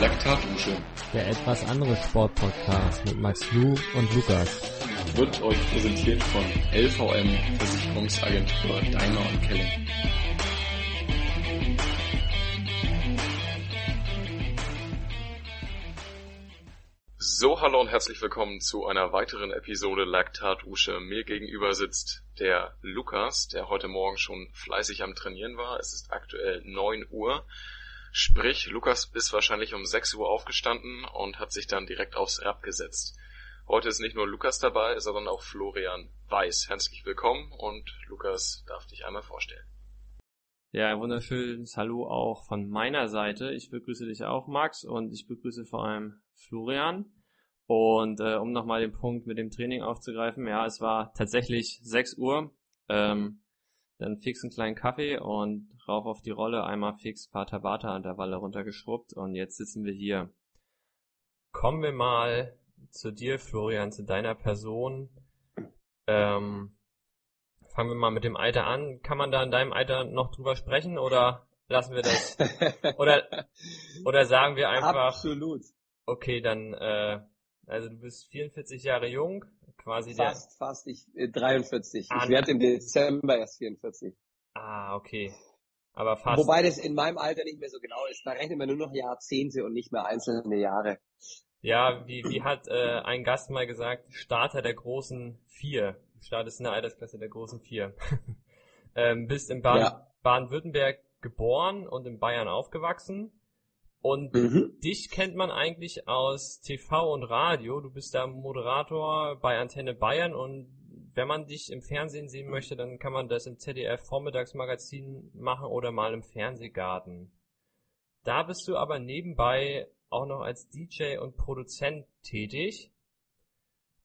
Laktatdusche. Der etwas andere Sportpodcast mit Max Lu und Lukas. Wird euch präsentiert von LVM Versicherungsagentur Daimler und Kelly. So, hallo und herzlich willkommen zu einer weiteren Episode Laktatdusche. Mir gegenüber sitzt der Lukas, der heute Morgen schon fleißig am Trainieren war. Es ist aktuell 9 Uhr. Sprich, Lukas ist wahrscheinlich um 6 Uhr aufgestanden und hat sich dann direkt aufs Rad gesetzt. Heute ist nicht nur Lukas dabei, sondern auch Florian Weiß. Herzlich willkommen und Lukas darf dich einmal vorstellen. Ja, ein wunderschönes Hallo auch von meiner Seite. Ich begrüße dich auch, Max, und ich begrüße vor allem Florian. Und äh, um nochmal den Punkt mit dem Training aufzugreifen, ja, es war tatsächlich 6 Uhr. Ähm, dann fix einen kleinen Kaffee und rauf auf die Rolle, einmal fix paar Tabata an der Walle runtergeschrubbt und jetzt sitzen wir hier. Kommen wir mal zu dir, Florian, zu deiner Person. Ähm, fangen wir mal mit dem Alter an. Kann man da in deinem Alter noch drüber sprechen oder lassen wir das? oder, oder sagen wir einfach. Absolut. Okay, dann, äh, also du bist 44 Jahre jung, quasi fast, der. Fast, ich, äh, 43. Ah, ich werde im Dezember erst 44. Ah, okay. Aber fast. Wobei das in meinem Alter nicht mehr so genau ist. Da rechnen wir nur noch Jahrzehnte und nicht mehr einzelne Jahre. Ja, wie, wie hat äh, ein Gast mal gesagt, Starter der großen vier. Startest in der Altersklasse der großen vier. ähm, bist in Baden- Ja. Baden-Württemberg geboren und in Bayern aufgewachsen. Und Mhm. dich kennt man eigentlich aus TV und Radio. Du bist da Moderator bei Antenne Bayern und wenn man dich im Fernsehen sehen möchte, dann kann man das im ZDF Vormittagsmagazin machen oder mal im Fernsehgarten. Da bist du aber nebenbei auch noch als DJ und Produzent tätig.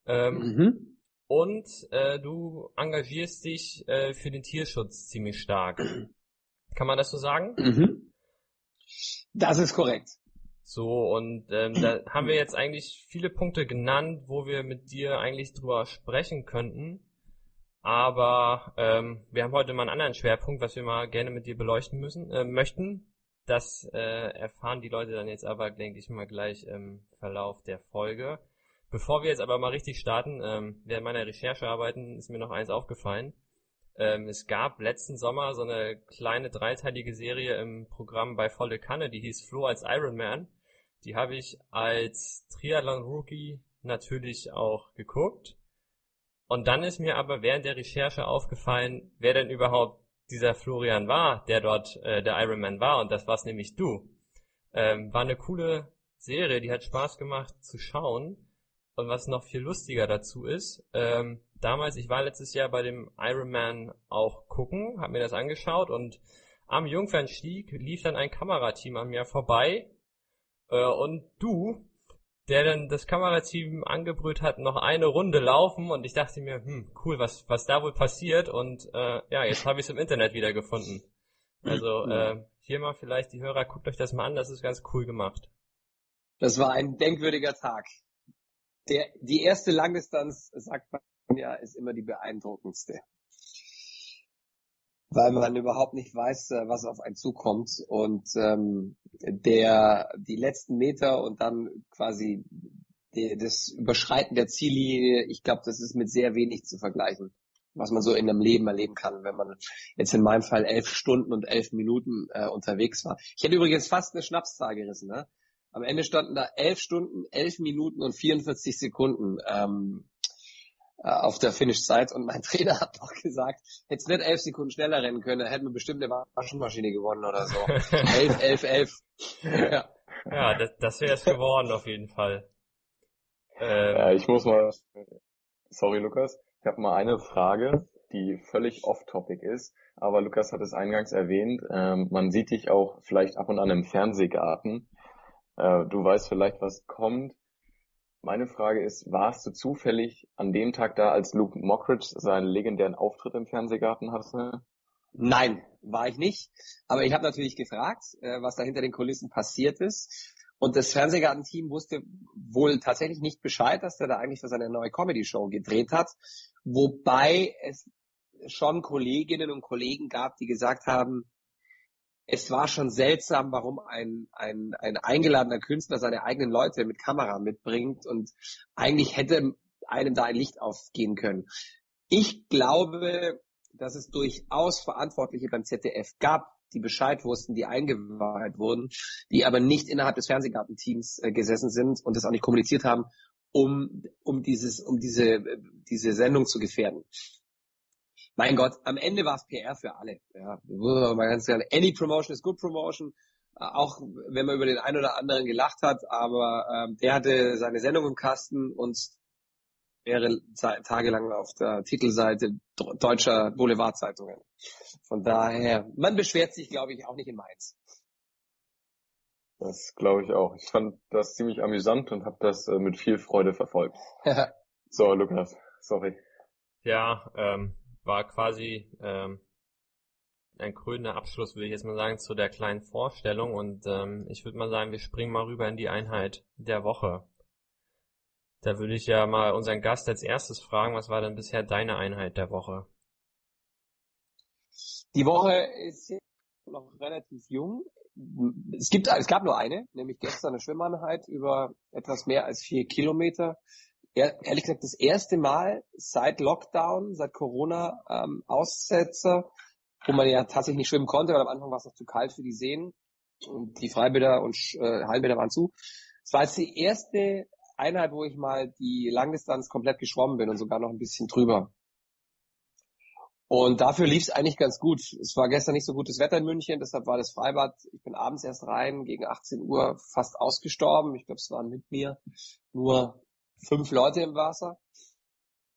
Ähm, Mhm. und äh, du engagierst dich äh, für den Tierschutz ziemlich stark. Kann man das so sagen? Mhm. Das ist korrekt. So, und ähm, da haben wir jetzt eigentlich viele Punkte genannt, wo wir mit dir eigentlich drüber sprechen könnten. Aber ähm, wir haben heute mal einen anderen Schwerpunkt, was wir mal gerne mit dir beleuchten müssen, äh, möchten. Das äh, erfahren die Leute dann jetzt aber, denke ich mal, gleich im Verlauf der Folge. Bevor wir jetzt aber mal richtig starten, ähm, während meiner Recherchearbeiten ist mir noch eins aufgefallen. Ähm, es gab letzten Sommer so eine kleine dreiteilige Serie im Programm bei Volle Kanne, die hieß Flo als Iron Man. Die habe ich als Triathlon-Rookie natürlich auch geguckt. Und dann ist mir aber während der Recherche aufgefallen, wer denn überhaupt dieser Florian war, der dort äh, der Ironman war. Und das war's nämlich du. Ähm, war eine coole Serie, die hat Spaß gemacht zu schauen. Und was noch viel lustiger dazu ist, ähm, damals, ich war letztes Jahr bei dem Ironman auch gucken, habe mir das angeschaut und am Jungfernstieg lief dann ein Kamerateam an mir vorbei äh, und du, der dann das Kamerateam angebrüht hat, noch eine Runde laufen und ich dachte mir, hm, cool, was, was da wohl passiert und äh, ja, jetzt habe ich es im Internet wieder gefunden. Also äh, hier mal vielleicht die Hörer, guckt euch das mal an, das ist ganz cool gemacht. Das war ein denkwürdiger Tag. Der, die erste Langdistanz, sagt man ja, ist immer die beeindruckendste. Weil man überhaupt nicht weiß, äh, was auf einen zukommt. Und ähm, der die letzten Meter und dann quasi die, das Überschreiten der Ziellinie, ich glaube, das ist mit sehr wenig zu vergleichen, was man so in einem Leben erleben kann, wenn man jetzt in meinem Fall elf Stunden und elf Minuten äh, unterwegs war. Ich hätte übrigens fast eine Schnapszahl gerissen. Ne? Am Ende standen da elf Stunden, elf Minuten und 44 Sekunden ähm, äh, auf der Finish-Zeit und mein Trainer hat auch gesagt, hätte nicht elf Sekunden schneller rennen können, hätten wir bestimmt eine Waschmaschine gewonnen oder so. elf, elf, elf. ja. Ja, das, das wäre es geworden auf jeden Fall. Ähm, Ja, ich muss mal, sorry Lukas, ich habe mal eine Frage, die völlig off-topic ist, aber Lukas hat es eingangs erwähnt, ähm, man sieht dich auch vielleicht ab und an im Fernsehgarten. Äh, du weißt vielleicht, was kommt. Meine Frage ist, warst du zufällig an dem Tag da, als Luke Mockridge seinen legendären Auftritt im Fernsehgarten hatte? Nein, war ich nicht. Aber ich habe natürlich gefragt, äh, was da hinter den Kulissen passiert ist. Und das Fernsehgartenteam wusste wohl tatsächlich nicht Bescheid, dass er da eigentlich für seine neue Comedy-Show gedreht hat. Wobei es schon Kolleginnen und Kollegen gab, die gesagt haben, es war schon seltsam, warum ein, ein, ein eingeladener Künstler seine eigenen Leute mit Kamera mitbringt und eigentlich hätte einem da ein Licht aufgehen können. Ich glaube, dass es durchaus Verantwortliche beim ZDF gab, die Bescheid wussten, die eingeweiht wurden, die aber nicht innerhalb des Fernsehgartenteams äh, gesessen sind und das auch nicht kommuniziert haben, um, um dieses, um diese, diese Sendung zu gefährden. Mein Gott, am Ende war es PR für alle. Ja, man kann sagen, any promotion is good promotion. Äh, auch wenn man über den einen oder anderen gelacht hat, aber ähm, der hatte seine Sendung im Kasten und wäre tagelang auf der Titelseite deutscher Boulevardzeitungen. Von daher, man beschwert sich, glaube ich, auch nicht in Mainz. Das glaube ich auch. Ich fand das ziemlich amüsant und habe das äh, mit viel Freude verfolgt. so, Lukas, sorry. Ja, ähm, war quasi ähm, ein krönender Abschluss, würde ich jetzt mal sagen, zu der kleinen Vorstellung. Und ähm, ich würde mal sagen, wir springen mal rüber in die Einheit der Woche. Da würde ich ja mal unseren Gast als erstes fragen, was war denn bisher deine Einheit der Woche? Die Woche ist noch relativ jung. Es gibt, es gab nur eine, nämlich gestern eine Schwimmeinheit über etwas mehr als vier Kilometer. Ehrlich gesagt, das erste Mal seit Lockdown, seit Corona ähm, Aussetzer, wo man ja tatsächlich nicht schwimmen konnte, weil am Anfang war es noch zu kalt für die Seen und die Freibäder und äh, Hallenbäder waren zu. Es war jetzt die erste Einheit, wo ich mal die Langdistanz komplett geschwommen bin und sogar noch ein bisschen drüber. Und dafür lief es eigentlich ganz gut. Es war gestern nicht so gutes Wetter in München, deshalb war das Freibad, ich bin abends erst rein, gegen 18 Uhr fast ausgestorben. Ich glaube, es waren mit mir nur fünf Leute im Wasser.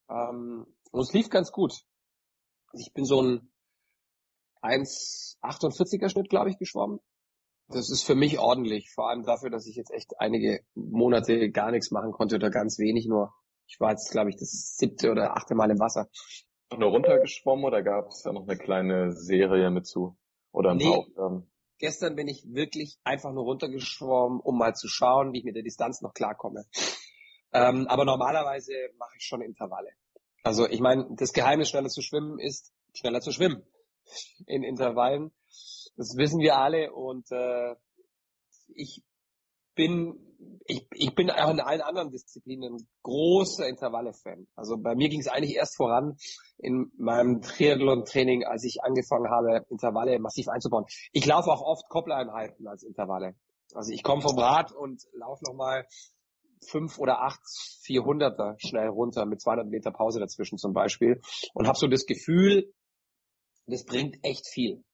Ähm, und es lief ganz gut. Ich bin so ein 1,48er Schnitt, glaube ich, geschwommen. Das ist für mich ordentlich, vor allem dafür, dass ich jetzt echt einige Monate gar nichts machen konnte oder ganz wenig nur. Ich war jetzt, glaube ich, das siebte oder achte Mal im Wasser. Nur runtergeschwommen oder gab es da noch eine kleine Serie mit zu? Oder ein nee, paar Aufgaben? Gestern bin ich wirklich einfach nur runtergeschwommen, um mal zu schauen, wie ich mit der Distanz noch klarkomme. Ähm, aber normalerweise mache ich schon Intervalle. Also ich meine, das Geheimnis schneller zu schwimmen ist, schneller zu schwimmen in Intervallen. Das wissen wir alle und äh, ich bin ich, ich bin auch in allen anderen Disziplinen großer Intervalle-Fan. Also bei mir ging es eigentlich erst voran in meinem Triathlon-Training, als ich angefangen habe, Intervalle massiv einzubauen. Ich laufe auch oft Koppeleinheiten als Intervalle. Also ich komme vom Rad und laufe nochmal fünf oder acht 400er schnell runter mit 200 Meter Pause dazwischen zum Beispiel und habe so das Gefühl, das bringt echt viel.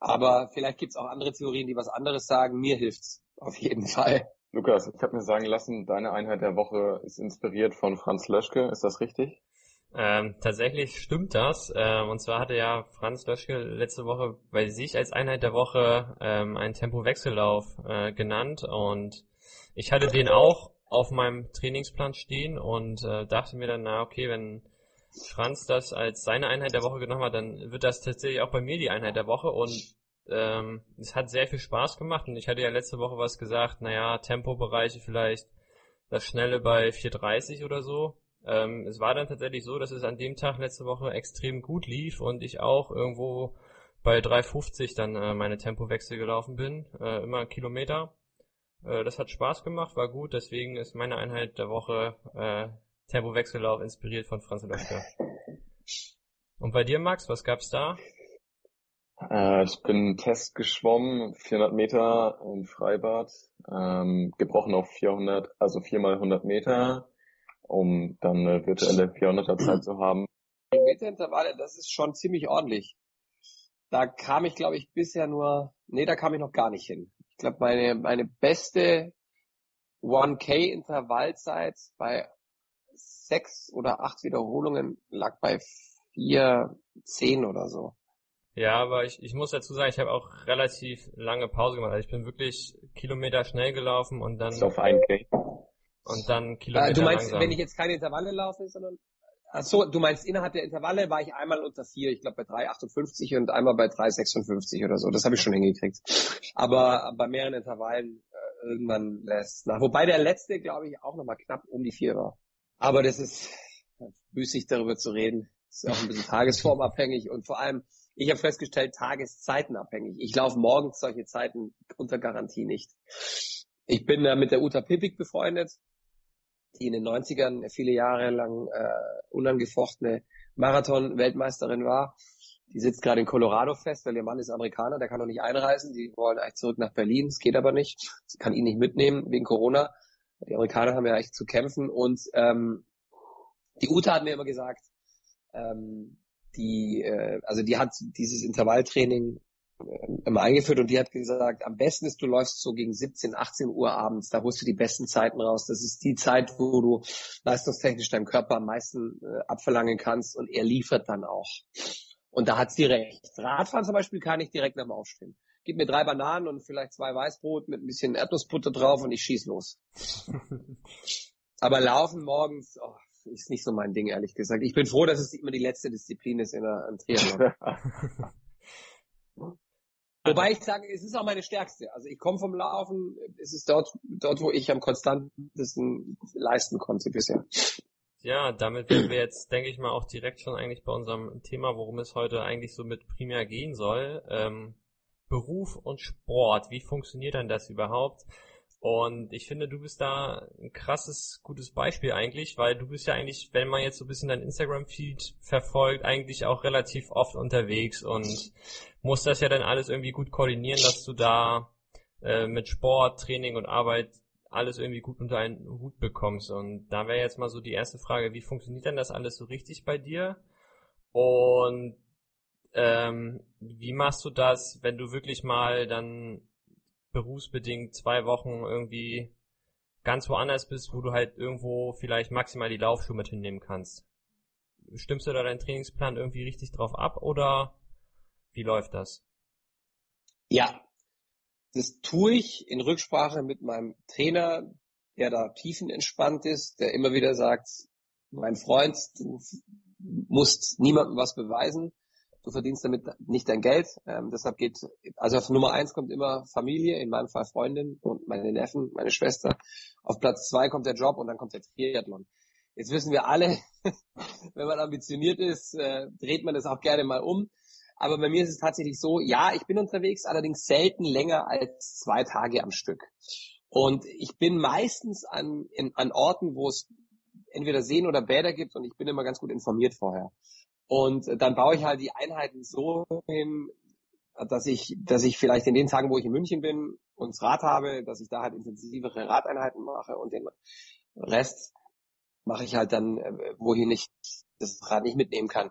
Aber vielleicht gibt's auch andere Theorien, die was anderes sagen. Mir hilft's auf jeden Fall. Lukas, ich habe mir sagen lassen, deine Einheit der Woche ist inspiriert von Franz Löschke. Ist das richtig? Ähm, tatsächlich stimmt das. Ähm, und zwar hatte ja Franz Löschke letzte Woche bei sich als Einheit der Woche ähm, einen Tempowechsellauf äh, genannt. Und ich hatte den auch auf meinem Trainingsplan stehen und äh, dachte mir dann, na okay, wenn Franz das als seine Einheit der Woche genommen hat, dann wird das tatsächlich auch bei mir die Einheit der Woche und ähm, es hat sehr viel Spaß gemacht und ich hatte ja letzte Woche was gesagt, naja, Tempobereiche vielleicht das Schnelle bei 4.30 oder so. Ähm, es war dann tatsächlich so, dass es an dem Tag letzte Woche extrem gut lief und ich auch irgendwo bei 3.50 dann äh, meine Tempowechsel gelaufen bin, äh, immer Kilometer. Äh, das hat Spaß gemacht, war gut, deswegen ist meine Einheit der Woche äh, Tempowechsellauf inspiriert von Franz Löschke. Und bei dir, Max, was gab's da? Äh, ich bin Test geschwommen, 400 Meter im Freibad, ähm, gebrochen auf 400, also 4 mal 100 Meter, um dann eine virtuelle 400er Zeit zu haben. Meterintervalle, das ist schon ziemlich ordentlich. Da kam ich, glaube ich, bisher nur, nee, da kam ich noch gar nicht hin. Ich glaube, meine, meine beste 1K-Intervallzeit bei sechs oder acht Wiederholungen lag bei vier, zehn oder so. Ja, aber ich, ich muss dazu sagen, ich habe auch relativ lange Pause gemacht. Also ich bin wirklich Kilometer schnell gelaufen und dann. auf 1K. Und dann Kilometer. Äh, du meinst, langsam. wenn ich jetzt keine Intervalle laufe, sondern. Ach so, du meinst, innerhalb der Intervalle war ich einmal unter vier, ich glaube bei 3,58 und einmal bei 3,56 oder so. Das habe ich schon hingekriegt. Aber bei mehreren Intervallen äh, irgendwann lässt nach. Wobei der letzte, glaube ich, auch nochmal knapp um die vier war. Aber das ist müßig darüber zu reden. Das ist auch ein bisschen tagesformabhängig und vor allem ich habe festgestellt, tageszeitenabhängig. Ich laufe morgens solche Zeiten unter Garantie nicht. Ich bin äh, mit der Uta Pippig befreundet, die in den 90ern viele Jahre lang äh, unangefochtene Marathon-Weltmeisterin war. Die sitzt gerade in Colorado fest, weil ihr Mann ist Amerikaner, der kann noch nicht einreisen. Die wollen eigentlich zurück nach Berlin, es geht aber nicht. Sie kann ihn nicht mitnehmen wegen Corona. Die Amerikaner haben ja echt zu kämpfen. Und ähm, die Uta hat mir immer gesagt, ähm, die, äh, also die hat dieses Intervalltraining immer eingeführt und die hat gesagt, am besten ist, du läufst so gegen 17, 18 Uhr abends, da holst du die besten Zeiten raus. Das ist die Zeit, wo du leistungstechnisch deinem Körper am meisten äh, abverlangen kannst und er liefert dann auch. Und da hat sie recht. Radfahren zum Beispiel kann ich direkt nach dem Aufstehen. Gib mir drei Bananen und vielleicht zwei Weißbrot mit ein bisschen Erdnussbutter drauf und ich schieß los. Aber laufen morgens, oh, ist nicht so mein Ding, ehrlich gesagt. Ich bin froh, dass es immer die letzte Disziplin ist in der, im Triathlon. Wobei ich sage, es ist auch meine stärkste. Also ich komme vom Laufen, es ist dort, dort, wo ich am konstantesten leisten konnte bisher. Ja, damit sind wir jetzt, denke ich mal, auch direkt schon eigentlich bei unserem Thema, worum es heute eigentlich so mit primär gehen soll. Ähm, Beruf und Sport. Wie funktioniert denn das überhaupt? Und ich finde, du bist da ein krasses, gutes Beispiel eigentlich, weil du bist ja eigentlich, wenn man jetzt so ein bisschen dein Instagram-Feed verfolgt, eigentlich auch relativ oft unterwegs und musst das ja dann alles irgendwie gut koordinieren, dass du da äh, mit Sport, Training und Arbeit alles irgendwie gut unter einen Hut bekommst. Und da wäre jetzt mal so die erste Frage, wie funktioniert denn das alles so richtig bei dir? Und ähm, wie machst du das, wenn du wirklich mal dann berufsbedingt zwei Wochen irgendwie ganz woanders bist, wo du halt irgendwo vielleicht maximal die Laufschuhe mit hinnehmen kannst. Stimmst du da deinen Trainingsplan irgendwie richtig drauf ab oder wie läuft das? Ja, das tue ich in Rücksprache mit meinem Trainer, der da tiefenentspannt ist, der immer wieder sagt, mein Freund, du musst niemandem was beweisen du verdienst damit nicht dein Geld. Ähm, deshalb geht, also auf Nummer eins kommt immer Familie, in meinem Fall Freundin und meine Neffen, meine Schwester. Auf Platz zwei kommt der Job und dann kommt der Triathlon. Jetzt wissen wir alle, wenn man ambitioniert ist, äh, dreht man das auch gerne mal um. Aber bei mir ist es tatsächlich so, ja, ich bin unterwegs, allerdings selten länger als zwei Tage am Stück. Und ich bin meistens an, in, an Orten, wo es entweder Seen oder Bäder gibt und ich bin immer ganz gut informiert vorher. Und dann baue ich halt die Einheiten so hin, dass ich, dass ich vielleicht in den Tagen, wo ich in München bin und das Rad habe, dass ich da halt intensivere Radeinheiten mache und den Rest mache ich halt dann, äh, wohin ich das Rad nicht mitnehmen kann.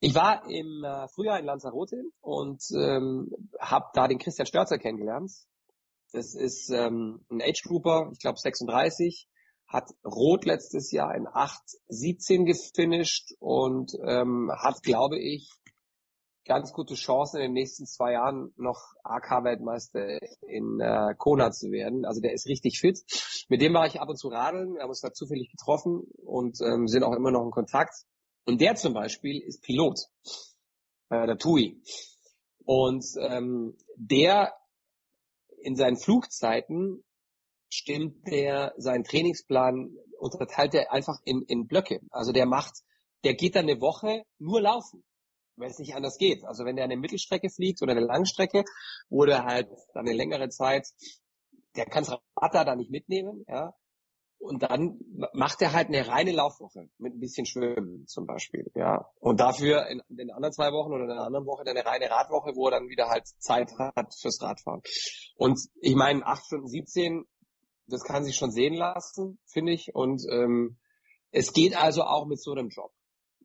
Ich war im äh, Frühjahr in Lanzarote und ähm, habe da den Christian Störzer kennengelernt. Das ist ähm, ein Age Grouper, ich glaube 36, hat Rot letztes Jahr in 8-17 gefinisht und ähm, hat, glaube ich, ganz gute Chancen in den nächsten zwei Jahren noch AK-Weltmeister in äh, Kona zu werden. Also der ist richtig fit. Mit dem war ich ab und zu radeln. Wir haben uns da zufällig getroffen und ähm, sind auch immer noch in Kontakt. Und der zum Beispiel ist Pilot bei der TUI. Und ähm, der in seinen Flugzeiten stimmt der seinen Trainingsplan, unterteilt er einfach in, in Blöcke. Also der macht, der geht dann eine Woche nur laufen, wenn es nicht anders geht. Also wenn der eine Mittelstrecke fliegt oder eine Langstrecke oder halt dann eine längere Zeit, der kann das Rad da nicht mitnehmen, ja. Und dann macht er halt eine reine Laufwoche mit ein bisschen Schwimmen zum Beispiel, ja. Und dafür in den anderen zwei Wochen oder in einer anderen Woche dann eine reine Radwoche, wo er dann wieder halt Zeit hat fürs Radfahren. Und ich meine, 8 Stunden 17 das kann sich schon sehen lassen, finde ich. Und ähm, es geht also auch mit so einem Job.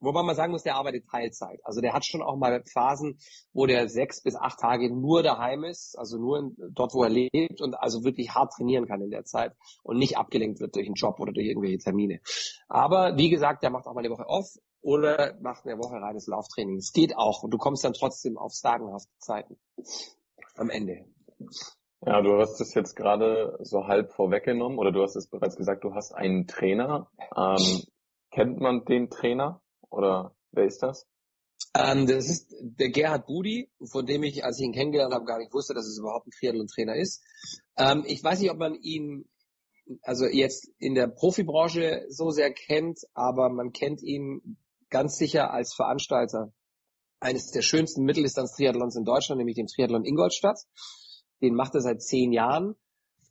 Wobei man sagen muss, der arbeitet Teilzeit. Also der hat schon auch mal Phasen, wo der sechs bis acht Tage nur daheim ist, also nur in, dort, wo er lebt und also wirklich hart trainieren kann in der Zeit und nicht abgelenkt wird durch einen Job oder durch irgendwelche Termine. Aber wie gesagt, der macht auch mal eine Woche off oder macht eine Woche reines Lauftraining. Es geht auch und du kommst dann trotzdem auf sagenhafte Zeiten am Ende. Ja, du hast es jetzt gerade so halb vorweggenommen oder du hast es bereits gesagt, du hast einen Trainer. Ähm, kennt man den Trainer oder wer ist das? Ähm, das ist der Gerhard Budi, von dem ich, als ich ihn kennengelernt habe, gar nicht wusste, dass es überhaupt ein Triathlon-Trainer ist. Ähm, ich weiß nicht, ob man ihn also jetzt in der Profibranche so sehr kennt, aber man kennt ihn ganz sicher als Veranstalter eines der schönsten Mitteldistanz-Triathlons in Deutschland, nämlich dem Triathlon Ingolstadt. Den macht er seit zehn Jahren.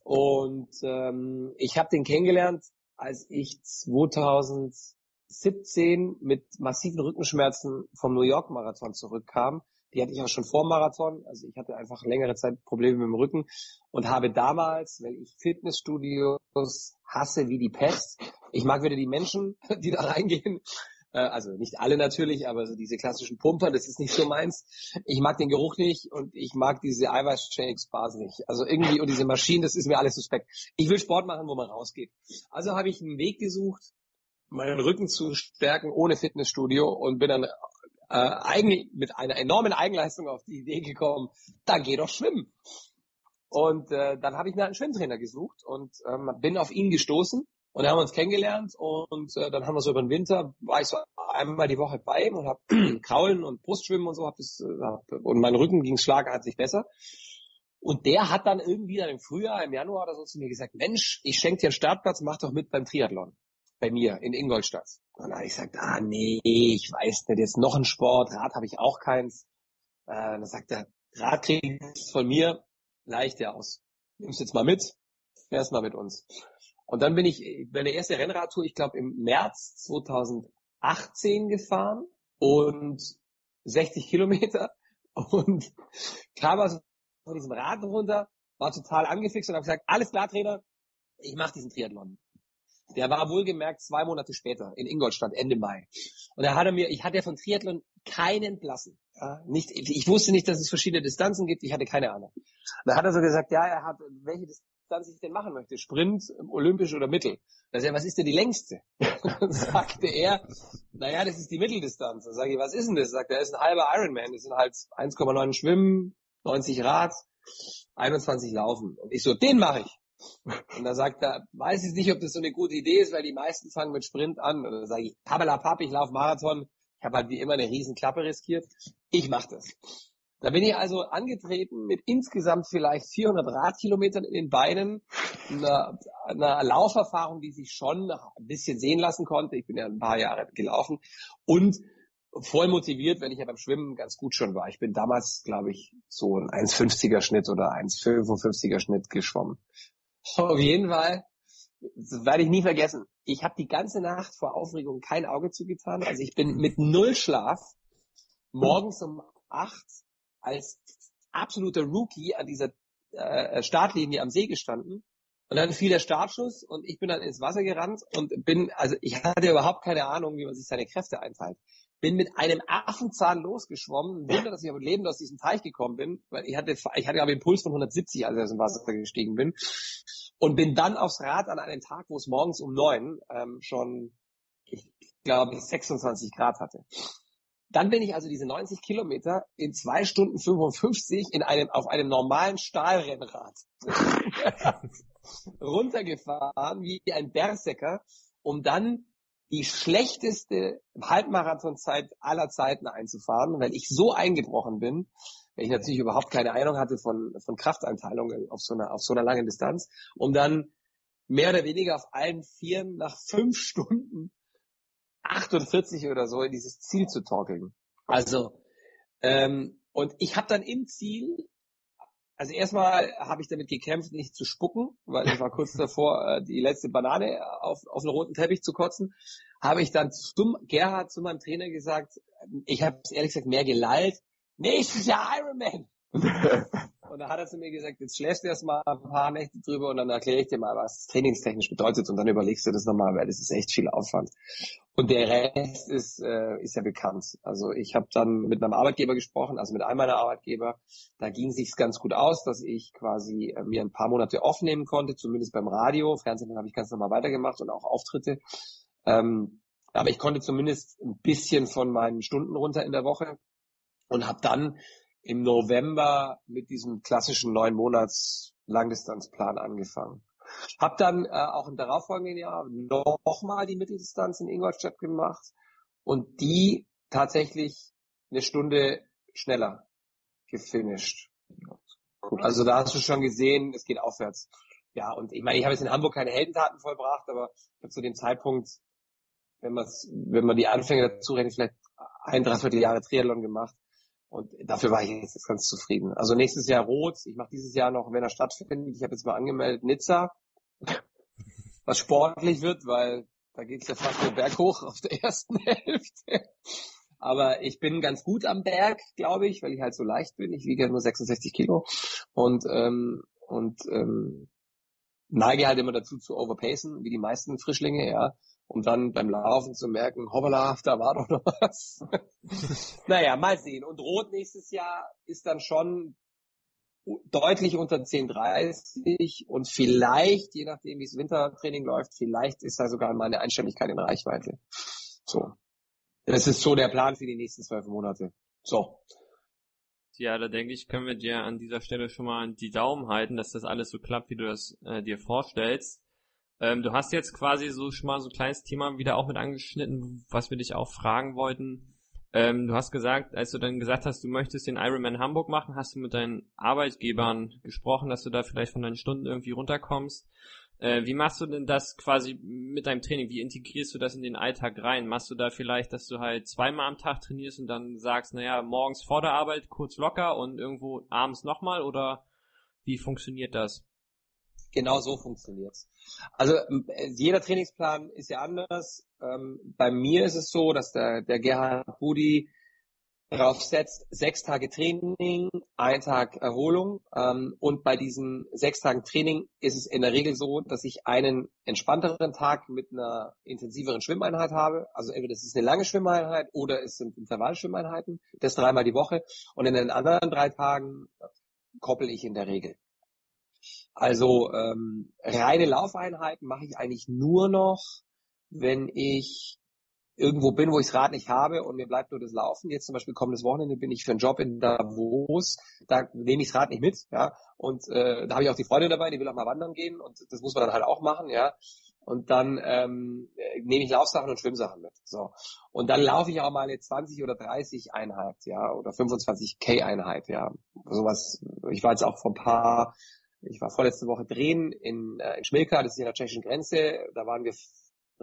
Und ähm, ich habe den kennengelernt, als ich 2017 mit massiven Rückenschmerzen vom New York Marathon zurückkam. Die hatte ich auch schon vor Marathon. Also ich hatte einfach längere Zeit Probleme mit dem Rücken und habe damals, weil ich Fitnessstudios hasse wie die Pest. Ich mag wieder die Menschen, die da reingehen also nicht alle natürlich, aber so diese klassischen Pumper, das ist nicht so meins. Ich mag den Geruch nicht und ich mag diese Eiweißshakes Bars nicht. Also irgendwie und diese Maschinen, das ist mir alles suspekt. Ich will Sport machen, wo man rausgeht. Also habe ich einen Weg gesucht, meinen Rücken zu stärken ohne Fitnessstudio und bin dann äh, eigentlich mit einer enormen Eigenleistung auf die Idee gekommen, da geh doch schwimmen. Und äh, dann habe ich mir einen Schwimmtrainer gesucht und ähm, bin auf ihn gestoßen und dann haben wir uns kennengelernt und äh, dann haben wir so über den Winter, war ich so einmal die Woche bei ihm und habe Kraulen und Brustschwimmen und so, hab das, äh, hab, und mein Rücken ging schlagartig besser. Und der hat dann irgendwie dann im Frühjahr, im Januar oder so zu mir gesagt, Mensch, ich schenke dir einen Startplatz, mach doch mit beim Triathlon. Bei mir in Ingolstadt. Und dann habe ich gesagt, ah nee, ich weiß nicht, jetzt noch ein Sport, Rad habe ich auch keins. Äh, dann sagt er, Rad kriegst von mir, leicht ja aus. Nimmst jetzt mal mit, fährst mal mit uns. Und dann bin ich meine erste Rennradtour, ich glaube im März 2018 gefahren und 60 Kilometer und kam also von diesem Rad runter, war total angefixt und habe gesagt, alles klar Trainer, ich mache diesen Triathlon. Der war wohlgemerkt zwei Monate später in Ingolstadt, Ende Mai. Und da hat er mir, ich hatte von Triathlon keinen Blassen. Ja, nicht, ich wusste nicht, dass es verschiedene Distanzen gibt, ich hatte keine Ahnung. Da hat er so gesagt, ja, er hat, welche Distanz ich denn machen möchte. Sprint, olympisch oder Mittel. Da sag ich, was ist denn die längste? Dann sagte er, naja, das ist die Mitteldistanz. Dann sage ich, was ist denn das? Sagt er, das ist ein halber Ironman. Das sind halt 1,9 Schwimmen, 90 Rad, 21 Laufen. Und ich so, den mache ich. Und da sagt er, weiß ich nicht, ob das so eine gute Idee ist, weil die meisten fangen mit Sprint an. Und dann sage ich, Pabela Papp, ich laufe Marathon. Ich habe halt wie immer eine riesen Klappe riskiert. Ich mache das. Da bin ich also angetreten mit insgesamt vielleicht 400 Radkilometern in den Beinen, einer, einer Lauferfahrung, die sich schon ein bisschen sehen lassen konnte. Ich bin ja ein paar Jahre gelaufen und voll motiviert, wenn ich ja beim Schwimmen ganz gut schon war. Ich bin damals, glaube ich, so ein 1,50er Schnitt oder 1,55er Schnitt geschwommen. Auf jeden Fall, werde ich nie vergessen. Ich habe die ganze Nacht vor Aufregung kein Auge zugetan. Also ich bin mit null Schlaf morgens um acht als absoluter Rookie an dieser äh, Startlinie am See gestanden. Und dann fiel der Startschuss und ich bin dann ins Wasser gerannt und bin, also ich hatte überhaupt keine Ahnung, wie man sich seine Kräfte einteilt. Bin mit einem Affenzahn losgeschwommen. Wunder, dass ich aber lebend aus diesem Teich gekommen bin, weil ich hatte, ich hatte aber einen Puls von 170, als ich aus dem Wasser gestiegen bin. Und bin dann aufs Rad an einem Tag, wo es morgens um neun ähm, schon, ich glaube, 26 Grad hatte. Dann bin ich also diese 90 Kilometer in zwei Stunden 55 in einem, auf einem normalen Stahlrennrad runtergefahren wie ein Berserker, um dann die schlechteste Halbmarathonzeit aller Zeiten einzufahren, weil ich so eingebrochen bin, weil ich natürlich überhaupt keine Ahnung hatte von, von Krafteinteilungen auf so einer, auf so einer langen Distanz, um dann mehr oder weniger auf allen Vieren nach fünf Stunden 48 oder so in dieses Ziel zu torkeln. Also, ähm, und ich habe dann im Ziel, also erstmal habe ich damit gekämpft, nicht zu spucken, weil ich war kurz davor, äh, die letzte Banane auf, auf einen roten Teppich zu kotzen, habe ich dann zum Gerhard, zu meinem Trainer gesagt, ich habe es ehrlich gesagt mehr gelallt, nächstes Jahr Ironman. Und da hat er zu mir gesagt, jetzt schläfst du erst mal ein paar Nächte drüber und dann erkläre ich dir mal, was trainingstechnisch bedeutet und dann überlegst du das nochmal, weil das ist echt viel Aufwand. Und der Rest ist, äh, ist ja bekannt. Also ich habe dann mit meinem Arbeitgeber gesprochen, also mit einem meiner Arbeitgeber. Da ging sich's ganz gut aus, dass ich quasi äh, mir ein paar Monate aufnehmen konnte, zumindest beim Radio. Fernsehen habe ich ganz normal weitergemacht und auch Auftritte. Ähm, aber ich konnte zumindest ein bisschen von meinen Stunden runter in der Woche und habe dann im November mit diesem klassischen neun Monats Langdistanzplan angefangen. Hab dann äh, auch im darauffolgenden Jahr nochmal die Mitteldistanz in Ingolstadt gemacht und die tatsächlich eine Stunde schneller gefinisht. Also da hast du schon gesehen, es geht aufwärts. Ja, und ich meine, ich habe jetzt in Hamburg keine Heldentaten vollbracht, aber ich habe zu dem Zeitpunkt, wenn man wenn man die Anfänge dazu rechnet, vielleicht ein, dreiviertel Jahre Triathlon gemacht Und dafür war ich jetzt ganz zufrieden. Also nächstes Jahr Rot. Ich mache dieses Jahr noch, wenn er stattfindet, ich habe jetzt mal angemeldet, Nizza. Was sportlich wird, weil da geht's ja fast nur berghoch auf der ersten Hälfte. Aber ich bin ganz gut am Berg, glaube ich, weil ich halt so leicht bin. Ich wiege ja nur 66 Kilo und ähm, und ähm, neige halt immer dazu zu overpacen, wie die meisten Frischlinge, ja, um dann beim Laufen zu merken, hoppala, da war doch noch was. naja, mal sehen. Und Rot nächstes Jahr ist dann schon deutlich unter 10,30 und vielleicht, je nachdem wie es Wintertraining läuft, vielleicht ist da sogar meine Einstelligkeit in Reichweite. So. Das ist so der Plan für die nächsten zwölf Monate. So. Ja, da denke ich, können wir dir an dieser Stelle schon mal die Daumen halten, dass das alles so klappt, wie du das äh, dir vorstellst. Ähm, du hast jetzt quasi so schon mal so ein kleines Thema wieder auch mit angeschnitten, was wir dich auch fragen wollten. Ähm, du hast gesagt, als du dann gesagt hast, du möchtest den Ironman Hamburg machen, hast du mit deinen Arbeitgebern gesprochen, dass du da vielleicht von deinen Stunden irgendwie runterkommst. Äh, wie machst du denn das quasi mit deinem Training? Wie integrierst du das in den Alltag rein? Machst du da vielleicht, dass du halt zweimal am Tag trainierst und dann sagst, naja, morgens vor der Arbeit kurz locker und irgendwo abends nochmal oder wie funktioniert das? Genau so funktioniert's. Also äh, jeder Trainingsplan ist ja anders. Ähm, bei mir ist es so, dass der, der Gerhard Budi darauf setzt, sechs Tage Training, ein Tag Erholung. Ähm, und bei diesen sechs Tagen Training ist es in der Regel so, dass ich einen entspannteren Tag mit einer intensiveren Schwimmeinheit habe. Also entweder es ist eine lange Schwimmeinheit oder es sind Intervallschwimmeinheiten. Das dreimal die Woche. Und in den anderen drei Tagen koppel ich in der Regel. Also ähm, reine Laufeinheiten mache ich eigentlich nur noch, wenn ich irgendwo bin, wo ich das Rad nicht habe und mir bleibt nur das Laufen. Jetzt zum Beispiel kommendes Wochenende bin ich für einen Job in Davos, da nehme ich das Rad nicht mit, ja. Und äh, da habe ich auch die Freundin dabei, die will auch mal wandern gehen und das muss man dann halt auch machen, ja. Und dann ähm, nehme ich Laufsachen und Schwimmsachen mit. So. Und dann laufe ich auch mal eine 20 oder 30 Einheit, ja, oder 25 K Einheit, ja. Sowas. Ich war jetzt auch vor ein paar, ich war vorletzte Woche drehen in, äh, in Schmilka, das ist in der tschechischen Grenze. Da waren wir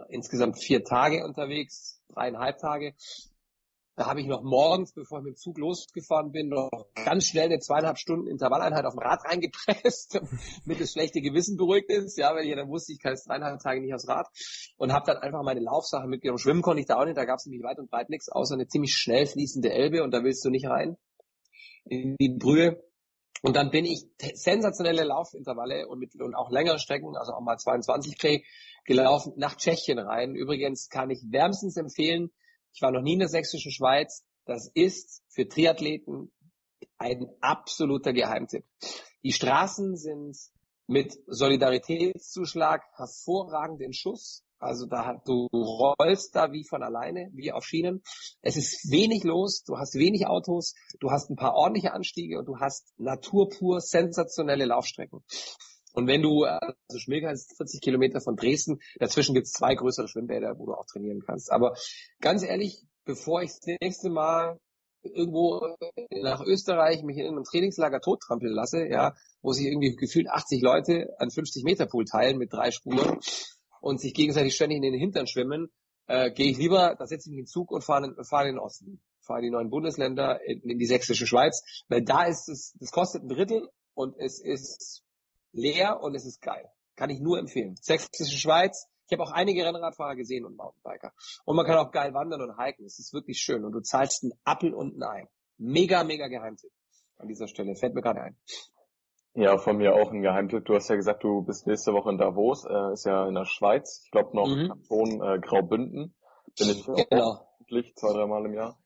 insgesamt vier Tage unterwegs, dreieinhalb Tage. Da habe ich noch morgens, bevor ich mit dem Zug losgefahren bin, noch ganz schnell eine zweieinhalb Stunden Intervalleinheit auf dem Rad reingepresst, damit das schlechte Gewissen beruhigt ist, ja, weil ich dann wusste, ich kann jetzt dreieinhalb Tage nicht aufs Rad und habe dann einfach meine Laufsache mitgenommen. Schwimmen konnte ich da auch nicht, da gab es nämlich weit und breit nichts, außer eine ziemlich schnell fließende Elbe und da willst du nicht rein in die Brühe. Und dann bin ich sensationelle Laufintervalle und, mit, und auch längere Strecken, also auch mal 22k gelaufen, nach Tschechien rein. Übrigens kann ich wärmstens empfehlen, ich war noch nie in der sächsischen Schweiz, das ist für Triathleten ein absoluter Geheimtipp. Die Straßen sind mit Solidaritätszuschlag hervorragend in Schuss. Also da du rollst da wie von alleine, wie auf Schienen. Es ist wenig los, du hast wenig Autos, du hast ein paar ordentliche Anstiege und du hast naturpur sensationelle Laufstrecken. Und wenn du, also Schmilka ist 40 Kilometer von Dresden, dazwischen gibt es zwei größere Schwimmbäder, wo du auch trainieren kannst. Aber ganz ehrlich, bevor ich das nächste Mal irgendwo nach Österreich mich in einem Trainingslager tottrampeln lasse, ja, wo sich irgendwie gefühlt 80 Leute an 50 Meter Pool teilen mit drei Spuren, und sich gegenseitig ständig in den Hintern schwimmen, äh, gehe ich lieber, da setze ich mich in den Zug und fahre, fahre in den Osten, fahre in die neuen Bundesländer, in, in die sächsische Schweiz, weil da ist es, das kostet ein Drittel und es ist leer und es ist geil. Kann ich nur empfehlen. Sächsische Schweiz, ich habe auch einige Rennradfahrer gesehen und Mountainbiker. Und man kann auch geil wandern und hiken. Es ist wirklich schön. Und du zahlst einen Appel und ein Ei. Mega, mega Geheimtipp an dieser Stelle. Fällt mir gerade ein. Ja, von mir auch ein Geheimtipp. Du hast ja gesagt, du bist nächste Woche in Davos, äh, ist ja in der Schweiz. Ich glaube noch mhm. Kanton äh, Graubünden. Bin ich genau. auch zwei, dreimal im Jahr.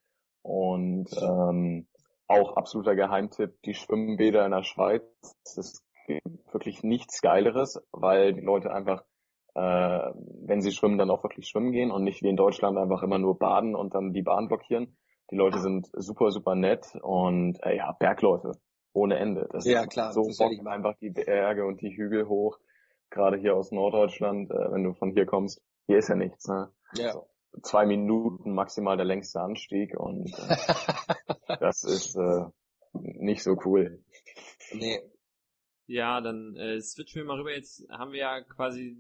Und ähm, auch absoluter Geheimtipp, die Schwimmbäder in der Schweiz. Es gibt wirklich nichts Geileres, weil die Leute einfach, äh, wenn sie schwimmen, dann auch wirklich schwimmen gehen und nicht wie in Deutschland einfach immer nur baden und dann die Bahn blockieren. Die Leute sind super, super nett und äh, ja, Bergläufe ohne Ende. Das ja, klar. So bock einfach die Berge und die Hügel hoch. Gerade hier aus Norddeutschland, äh, wenn du von hier kommst, hier ist ja nichts. Ne? Ja. Zwei Minuten maximal der längste Anstieg und äh, das ist äh, nicht so cool. Nee. Ja, dann äh, switchen wir mal rüber. Jetzt haben wir ja quasi,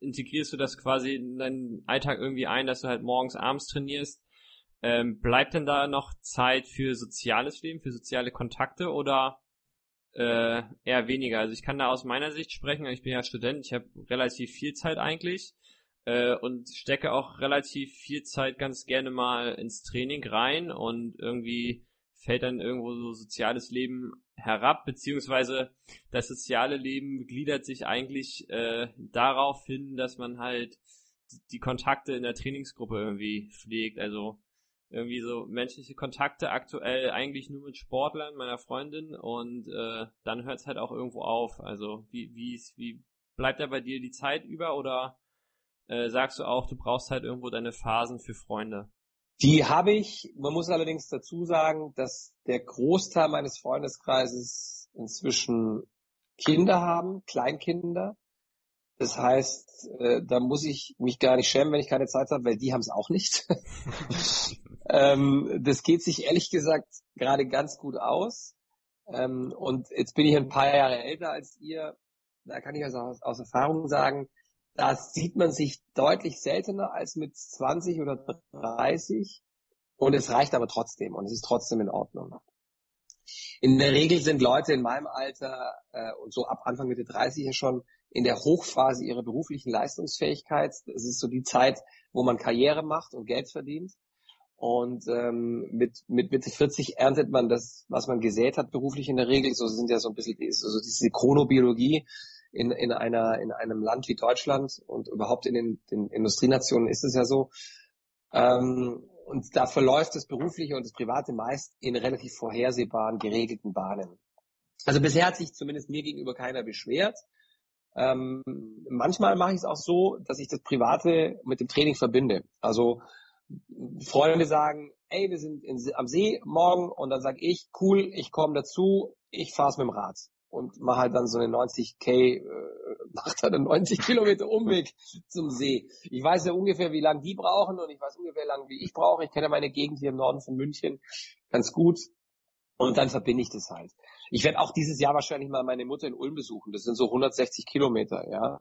integrierst du das quasi in deinen Alltag irgendwie ein, dass du halt morgens, abends trainierst. Ähm, bleibt denn da noch Zeit für soziales Leben, für soziale Kontakte oder äh, eher weniger? Also ich kann da aus meiner Sicht sprechen, ich bin ja Student, ich habe relativ viel Zeit eigentlich äh, und stecke auch relativ viel Zeit ganz gerne mal ins Training rein und irgendwie fällt dann irgendwo so soziales Leben herab, beziehungsweise das soziale Leben gliedert sich eigentlich äh, darauf hin, dass man halt die Kontakte in der Trainingsgruppe irgendwie pflegt. Also irgendwie so menschliche Kontakte aktuell eigentlich nur mit Sportlern, meiner Freundin und äh, dann hört es halt auch irgendwo auf. Also wie, wie, wie bleibt da bei dir die Zeit über oder äh, sagst du auch, du brauchst halt irgendwo deine Phasen für Freunde? Die habe ich. Man muss allerdings dazu sagen, dass der Großteil meines Freundeskreises inzwischen Kinder haben, Kleinkinder. Das heißt, äh, da muss ich mich gar nicht schämen, wenn ich keine Zeit habe, weil die haben es auch nicht. ähm, das geht sich ehrlich gesagt gerade ganz gut aus. Ähm, und jetzt bin ich ein paar Jahre älter als ihr. Da kann ich also aus, aus Erfahrung sagen, da sieht man sich deutlich seltener als mit 20 oder 30. Und es reicht aber trotzdem und es ist trotzdem in Ordnung. In der Regel sind Leute in meinem Alter äh, und so ab Anfang Mitte 30 ja schon in der Hochphase ihrer beruflichen Leistungsfähigkeit. Das ist so die Zeit, wo man Karriere macht und Geld verdient. Und ähm, mit, mit Mitte 40 erntet man das, was man gesät hat, beruflich in der Regel. So sind ja so ein bisschen so diese Chronobiologie in, in, einer, in einem Land wie Deutschland und überhaupt in den, den Industrienationen ist es ja so. Ähm, und da verläuft das Berufliche und das Private meist in relativ vorhersehbaren, geregelten Bahnen. Also bisher hat sich zumindest mir gegenüber keiner beschwert. Ähm, manchmal mache ich es auch so, dass ich das Private mit dem Training verbinde. Also Freunde sagen, ey, wir sind in, am See morgen und dann sage ich, cool, ich komme dazu, ich fahre es mit dem Rad und mache halt dann so eine 90k, äh, macht halt einen 90 Kilometer Umweg zum See. Ich weiß ja ungefähr, wie lange die brauchen und ich weiß ungefähr lang, wie ich brauche. Ich kenne meine Gegend hier im Norden von München ganz gut und dann verbinde ich das halt. Ich werde auch dieses Jahr wahrscheinlich mal meine Mutter in Ulm besuchen. Das sind so 160 Kilometer, ja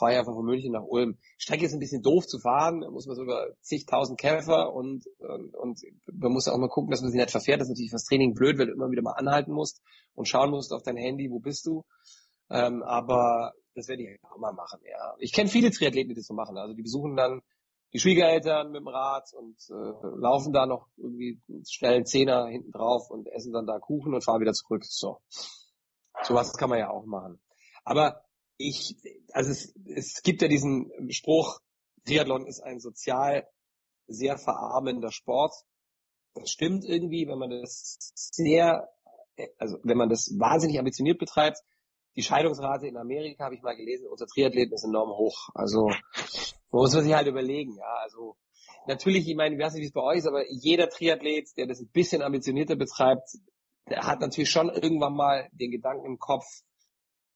einfach von München nach Ulm. Strecke ist ein bisschen doof zu fahren, da muss man so über zigtausend Käfer und, und, und man muss auch mal gucken, dass man sich nicht verfährt. Das ist natürlich fürs Training blöd, weil du immer wieder mal anhalten musst und schauen musst auf dein Handy, wo bist du. Ähm, aber das werde ich auch mal machen, ja. Ich kenne viele Triathleten, die das so machen. Also die besuchen dann die Schwiegereltern mit dem Rad und äh, laufen da noch irgendwie schnell Zehner hinten drauf und essen dann da Kuchen und fahren wieder zurück. So. Sowas kann man ja auch machen. Aber ich, also es, es gibt ja diesen Spruch, Triathlon ist ein sozial sehr verarmender Sport. Das stimmt irgendwie, wenn man das sehr, also wenn man das wahnsinnig ambitioniert betreibt. Die Scheidungsrate in Amerika, habe ich mal gelesen, unter Triathleten ist enorm hoch. Also muss man sich halt überlegen, ja. Also natürlich, ich meine, ich weiß nicht, wie es bei euch ist, aber jeder Triathlet, der das ein bisschen ambitionierter betreibt, der hat natürlich schon irgendwann mal den Gedanken im Kopf,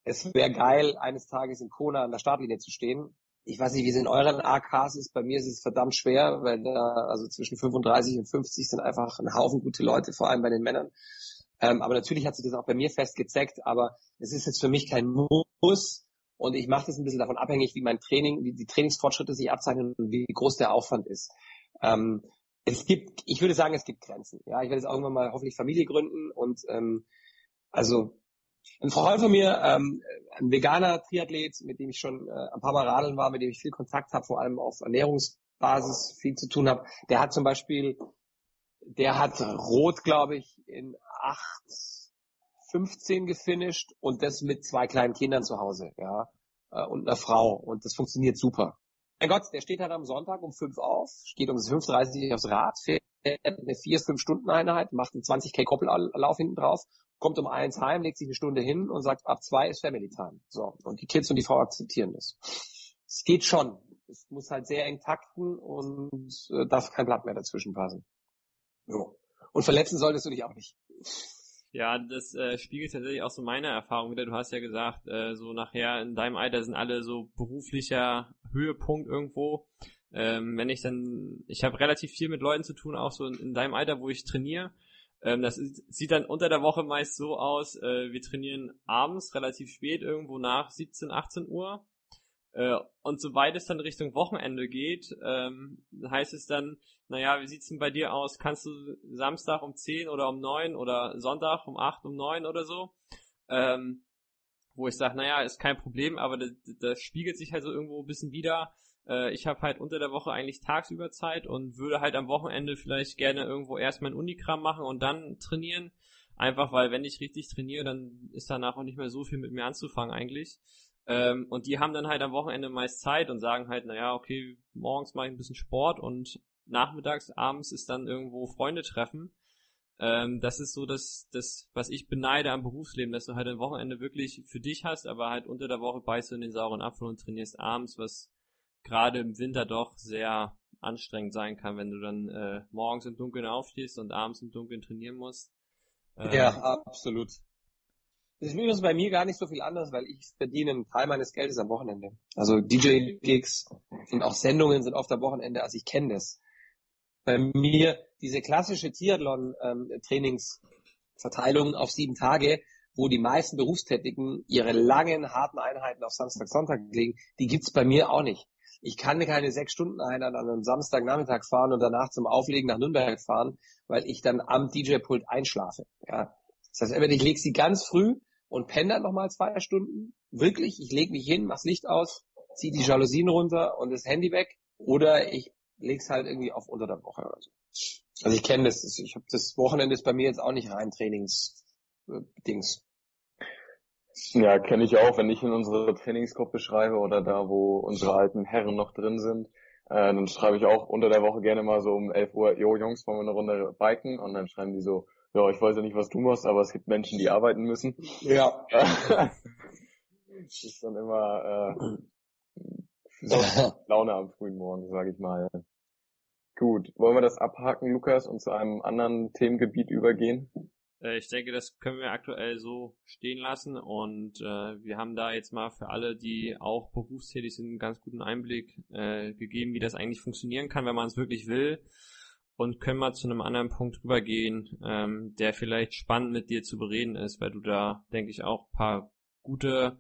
es wäre geil, eines Tages in Kona an der Startlinie zu stehen. Ich weiß nicht, wie es in euren AKs ist. Bei mir ist es verdammt schwer, weil da also zwischen 35 und 50 sind einfach ein Haufen gute Leute, vor allem bei den Männern. Ähm, aber natürlich hat sich das auch bei mir festgezeckt, aber es ist jetzt für mich kein Muss und ich mache das ein bisschen davon abhängig, wie mein Training, wie die Trainingsfortschritte sich abzeichnen und wie groß der Aufwand ist. Ähm, es gibt, ich würde sagen, es gibt Grenzen. Ja, ich werde jetzt irgendwann mal hoffentlich Familie gründen und ähm, also ein Freund von mir, ähm, ein veganer Triathlet, mit dem ich schon äh, ein paar Mal radeln war, mit dem ich viel Kontakt habe, vor allem auf Ernährungsbasis viel zu tun habe, der hat zum Beispiel, der hat Rot, glaube ich, in 8,15 gefinisht und das mit zwei kleinen Kindern zu Hause, ja, äh, und einer Frau und das funktioniert super. Mein Gott, der steht halt am Sonntag um 5 auf, geht um 5.30 Uhr aufs Rad, fährt eine 4-5 Stunden Einheit, macht einen 20k Koppellauf hinten drauf kommt um eins heim, legt sich eine Stunde hin und sagt, ab zwei ist Family Time. So. Und die Kids und die Frau akzeptieren das. Es geht schon. Es muss halt sehr eng takten und äh, darf kein Blatt mehr dazwischen passen. So. Und verletzen solltest du dich auch nicht. Ja, das äh, spiegelt tatsächlich auch so meine Erfahrung wieder. Du hast ja gesagt, äh, so nachher in deinem Alter sind alle so beruflicher Höhepunkt irgendwo. Ähm, wenn ich dann, ich habe relativ viel mit Leuten zu tun, auch so in, in deinem Alter, wo ich trainiere. Ähm, das ist, sieht dann unter der Woche meist so aus, äh, wir trainieren abends relativ spät, irgendwo nach 17, 18 Uhr. Äh, und sobald es dann Richtung Wochenende geht, ähm, heißt es dann, naja, wie sieht's denn bei dir aus? Kannst du Samstag um 10 oder um 9 oder Sonntag um 8, um 9 oder so? Ähm, wo ich sage, naja, ist kein Problem, aber das, das spiegelt sich halt so irgendwo ein bisschen wieder. Äh, ich habe halt unter der Woche eigentlich tagsüber Zeit und würde halt am Wochenende vielleicht gerne irgendwo erst mein Unikram machen und dann trainieren. Einfach weil, wenn ich richtig trainiere, dann ist danach auch nicht mehr so viel mit mir anzufangen eigentlich. Ähm, und die haben dann halt am Wochenende meist Zeit und sagen halt, naja, okay, morgens mache ich ein bisschen Sport und nachmittags, abends ist dann irgendwo Freunde treffen. Ähm, das ist so das, das, was ich beneide am Berufsleben, dass du halt ein Wochenende wirklich für dich hast, aber halt unter der Woche beißt du in den sauren Apfel und trainierst abends, was gerade im Winter doch sehr anstrengend sein kann, wenn du dann äh, morgens im Dunkeln aufstehst und abends im Dunkeln trainieren musst. Ähm, ja, absolut. Das ist übrigens bei mir gar nicht so viel anders, weil ich verdiene einen Teil meines Geldes am Wochenende. Also DJ-Gigs und auch Sendungen sind oft am Wochenende, also ich kenne das. Bei mir diese klassische Triathlon-Trainingsverteilung ähm, auf sieben Tage, wo die meisten Berufstätigen ihre langen, harten Einheiten auf Samstag, Sonntag legen, die gibt's bei mir auch nicht. Ich kann keine sechs Stunden Einheit an einem Samstagnachmittag fahren und danach zum Auflegen nach Nürnberg fahren, weil ich dann am DJ-Pult einschlafe. Ja. Das heißt, entweder ich lege sie ganz früh und penne dann nochmal zwei Stunden. Wirklich, ich lege mich hin, mach's Licht aus, ziehe die Jalousien runter und das Handy weg. Oder ich leg's halt irgendwie auf unter der Woche oder so. Also ich kenne das. Ich habe das Wochenende ist bei mir jetzt auch nicht rein Trainings äh. Ja, kenne ich auch, wenn ich in unsere Trainingsgruppe schreibe oder da, wo unsere alten Herren noch drin sind, äh, dann schreibe ich auch unter der Woche gerne mal so um 11 Uhr, jo Jungs, wollen wir eine Runde biken? Und dann schreiben die so, ja, ich weiß ja nicht, was du machst, aber es gibt Menschen, die arbeiten müssen. Ja. das ist dann immer äh, so Laune am frühen Morgen, sage ich mal. Gut, wollen wir das abhaken, Lukas, und zu einem anderen Themengebiet übergehen? Äh, ich denke, das können wir aktuell so stehen lassen und äh, wir haben da jetzt mal für alle, die auch berufstätig sind, einen ganz guten Einblick äh, gegeben, wie das eigentlich funktionieren kann, wenn man es wirklich will und können mal zu einem anderen Punkt rübergehen, ähm, der vielleicht spannend mit dir zu bereden ist, weil du da, denke ich, auch paar gute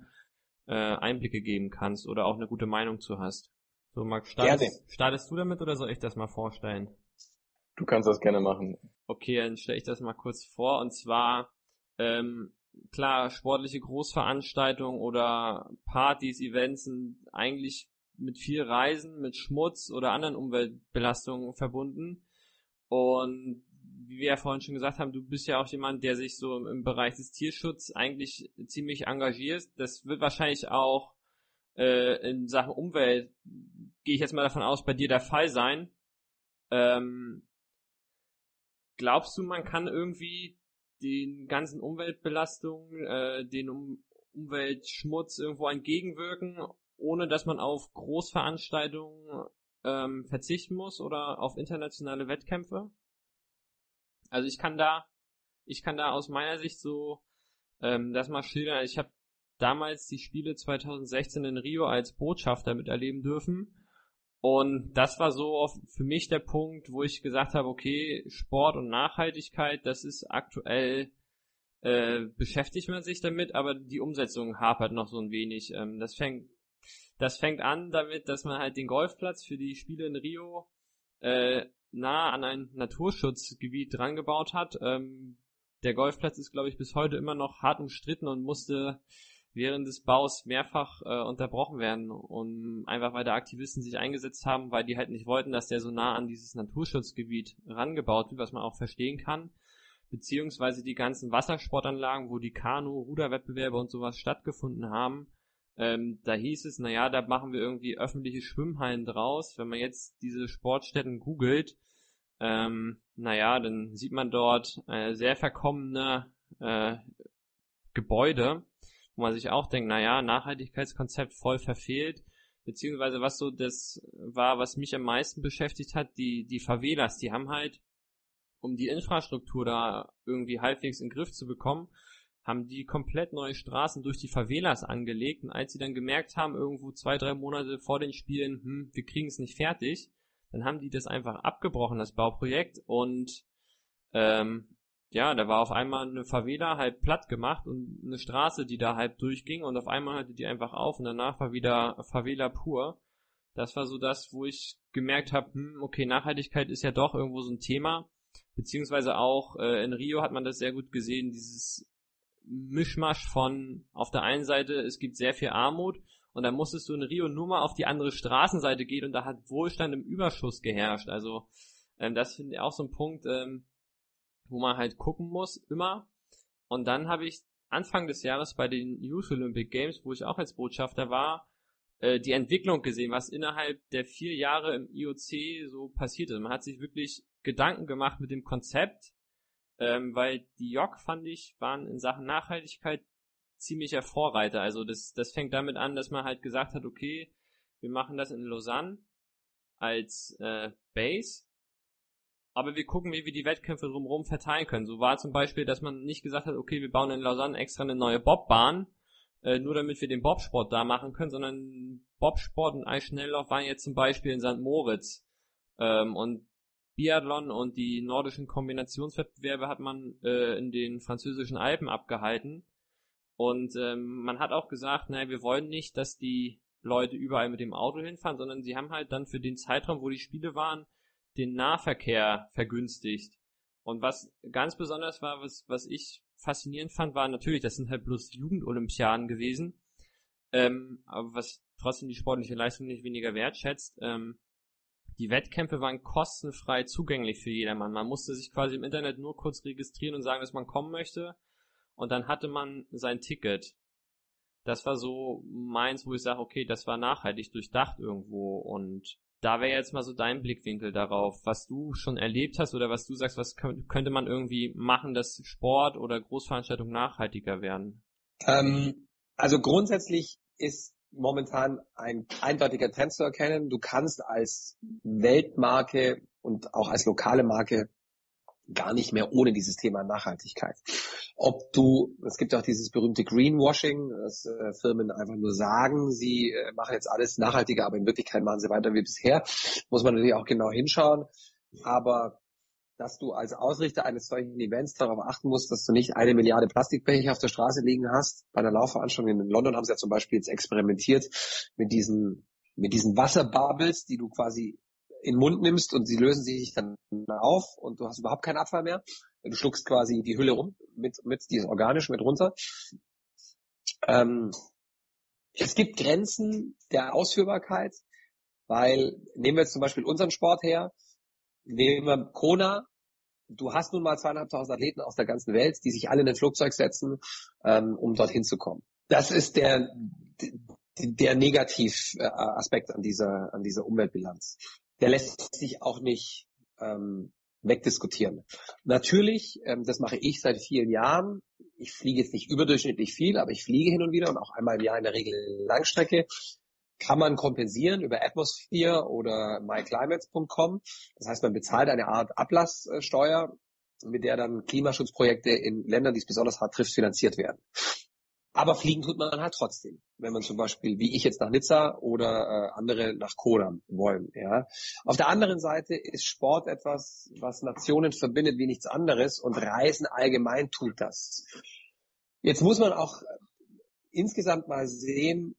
äh, Einblicke geben kannst oder auch eine gute Meinung zu hast. So, Max, startest, startest du damit oder soll ich das mal vorstellen? Du kannst das gerne machen. Okay, dann stelle ich das mal kurz vor. Und zwar, ähm, klar, sportliche Großveranstaltungen oder Partys, Events sind eigentlich mit viel Reisen, mit Schmutz oder anderen Umweltbelastungen verbunden. Und wie wir ja vorhin schon gesagt haben, du bist ja auch jemand, der sich so im Bereich des Tierschutzes eigentlich ziemlich engagiert. Das wird wahrscheinlich auch äh, in Sachen Umwelt, gehe ich jetzt mal davon aus, bei dir der Fall sein. Ähm, glaubst du, man kann irgendwie den ganzen Umweltbelastungen, äh, den um Umweltschmutz irgendwo entgegenwirken, ohne dass man auf Großveranstaltungen ähm, verzichten muss oder auf internationale Wettkämpfe? Also ich kann da, ich kann da aus meiner Sicht so ähm, das mal schildern. Ich habe damals die Spiele 2016 in Rio als Botschafter miterleben dürfen und das war so für mich der Punkt, wo ich gesagt habe, okay, Sport und Nachhaltigkeit, das ist aktuell, äh, beschäftigt man sich damit, aber die Umsetzung hapert noch so ein wenig. Ähm, das fängt, das fängt an damit, dass man halt den Golfplatz für die Spiele in Rio äh, nah an ein Naturschutzgebiet dran gebaut hat. Ähm, der Golfplatz ist, glaube ich, bis heute immer noch hart umstritten und musste während des Baus mehrfach äh, unterbrochen werden, um einfach weil da Aktivisten sich eingesetzt haben, weil die halt nicht wollten, dass der so nah an dieses Naturschutzgebiet rangebaut wird, was man auch verstehen kann, beziehungsweise die ganzen Wassersportanlagen, wo die Kanu, Ruderwettbewerbe und sowas stattgefunden haben, ähm, da hieß es, naja, da machen wir irgendwie öffentliche Schwimmhallen draus. Wenn man jetzt diese Sportstätten googelt, ähm, naja, dann sieht man dort äh, sehr verkommene äh, Gebäude, wo man sich auch denkt, naja, Nachhaltigkeitskonzept voll verfehlt, beziehungsweise was so das war, was mich am meisten beschäftigt hat, die, die Favelas, die haben halt, um die Infrastruktur da irgendwie halbwegs in den Griff zu bekommen, haben die komplett neue Straßen durch die Favelas angelegt. Und als sie dann gemerkt haben, irgendwo zwei, drei Monate vor den Spielen, hm, wir kriegen es nicht fertig, dann haben die das einfach abgebrochen, das Bauprojekt. Und ähm, ja, da war auf einmal eine Favela halb platt gemacht und eine Straße, die da halb durchging und auf einmal hatte die einfach auf und danach war wieder Favela pur. Das war so das, wo ich gemerkt habe, hm, okay, Nachhaltigkeit ist ja doch irgendwo so ein Thema. Beziehungsweise auch äh, in Rio hat man das sehr gut gesehen, dieses Mischmasch von auf der einen Seite, es gibt sehr viel Armut und dann musstest du in Rio nur mal auf die andere Straßenseite gehen und da hat Wohlstand im Überschuss geherrscht. Also ähm, das finde ich auch so ein Punkt, ähm, wo man halt gucken muss, immer. Und dann habe ich Anfang des Jahres bei den Youth Olympic Games, wo ich auch als Botschafter war, äh, die Entwicklung gesehen, was innerhalb der vier Jahre im IOC so passiert ist. Man hat sich wirklich Gedanken gemacht mit dem Konzept, ähm, weil die JOC, fand ich, waren in Sachen Nachhaltigkeit ziemlicher Vorreiter. Also das, das fängt damit an, dass man halt gesagt hat, okay, wir machen das in Lausanne als äh, Base aber wir gucken, wie wir die Wettkämpfe drumherum verteilen können. So war zum Beispiel, dass man nicht gesagt hat, okay, wir bauen in Lausanne extra eine neue Bobbahn, äh, nur damit wir den Bobsport da machen können, sondern Bobsport und Eisschnelllauf waren jetzt zum Beispiel in St. Moritz. Ähm, und Biathlon und die nordischen Kombinationswettbewerbe hat man äh, in den französischen Alpen abgehalten. Und ähm, man hat auch gesagt, naja, wir wollen nicht, dass die Leute überall mit dem Auto hinfahren, sondern sie haben halt dann für den Zeitraum, wo die Spiele waren, den Nahverkehr vergünstigt. Und was ganz besonders war, was, was ich faszinierend fand, war natürlich, das sind halt bloß Jugendolympiaden gewesen, ähm, aber was trotzdem die sportliche Leistung nicht weniger wertschätzt, ähm, die Wettkämpfe waren kostenfrei zugänglich für jedermann. Man musste sich quasi im Internet nur kurz registrieren und sagen, dass man kommen möchte. Und dann hatte man sein Ticket. Das war so meins, wo ich sage, okay, das war nachhaltig durchdacht irgendwo. Und da wäre jetzt mal so dein Blickwinkel darauf, was du schon erlebt hast oder was du sagst, was könnte man irgendwie machen, dass Sport oder Großveranstaltungen nachhaltiger werden? Ähm, also grundsätzlich ist momentan ein eindeutiger Trend zu erkennen. Du kannst als Weltmarke und auch als lokale Marke gar nicht mehr ohne dieses Thema Nachhaltigkeit. Ob du, es gibt auch dieses berühmte Greenwashing, dass äh, Firmen einfach nur sagen, sie äh, machen jetzt alles nachhaltiger, aber in Wirklichkeit machen sie weiter wie bisher. Muss man natürlich auch genau hinschauen. Aber dass du als Ausrichter eines solchen Events darauf achten musst, dass du nicht eine Milliarde Plastikbecher auf der Straße liegen hast. Bei einer Laufveranstaltung in London haben sie ja zum Beispiel jetzt experimentiert mit diesen, mit diesen Wasserbubbles, die du quasi in den Mund nimmst und sie lösen sich dann auf und du hast überhaupt keinen Abfall mehr. Du schluckst quasi die Hülle rum mit, mit die ist organisch mit runter. Ähm, es gibt Grenzen der Ausführbarkeit, weil nehmen wir jetzt zum Beispiel unseren Sport her, nehmen wir Kona, du hast nun mal zweieinhalbtausend Athleten aus der ganzen Welt, die sich alle in ein Flugzeug setzen, ähm, um dorthin zu kommen. Das ist der, der Negativaspekt an dieser, an dieser Umweltbilanz der lässt sich auch nicht ähm, wegdiskutieren. Natürlich, ähm, das mache ich seit vielen Jahren. Ich fliege jetzt nicht überdurchschnittlich viel, aber ich fliege hin und wieder und auch einmal im Jahr in der Regel Langstrecke. Kann man kompensieren über Atmosphere oder myclimates.com. Das heißt, man bezahlt eine Art Ablasssteuer, mit der dann Klimaschutzprojekte in Ländern, die es besonders hart trifft, finanziert werden. Aber fliegen tut man halt trotzdem, wenn man zum Beispiel, wie ich jetzt nach Nizza oder äh, andere nach Kodam wollen. Ja. Auf der anderen Seite ist Sport etwas, was Nationen verbindet wie nichts anderes und Reisen allgemein tut das. Jetzt muss man auch insgesamt mal sehen,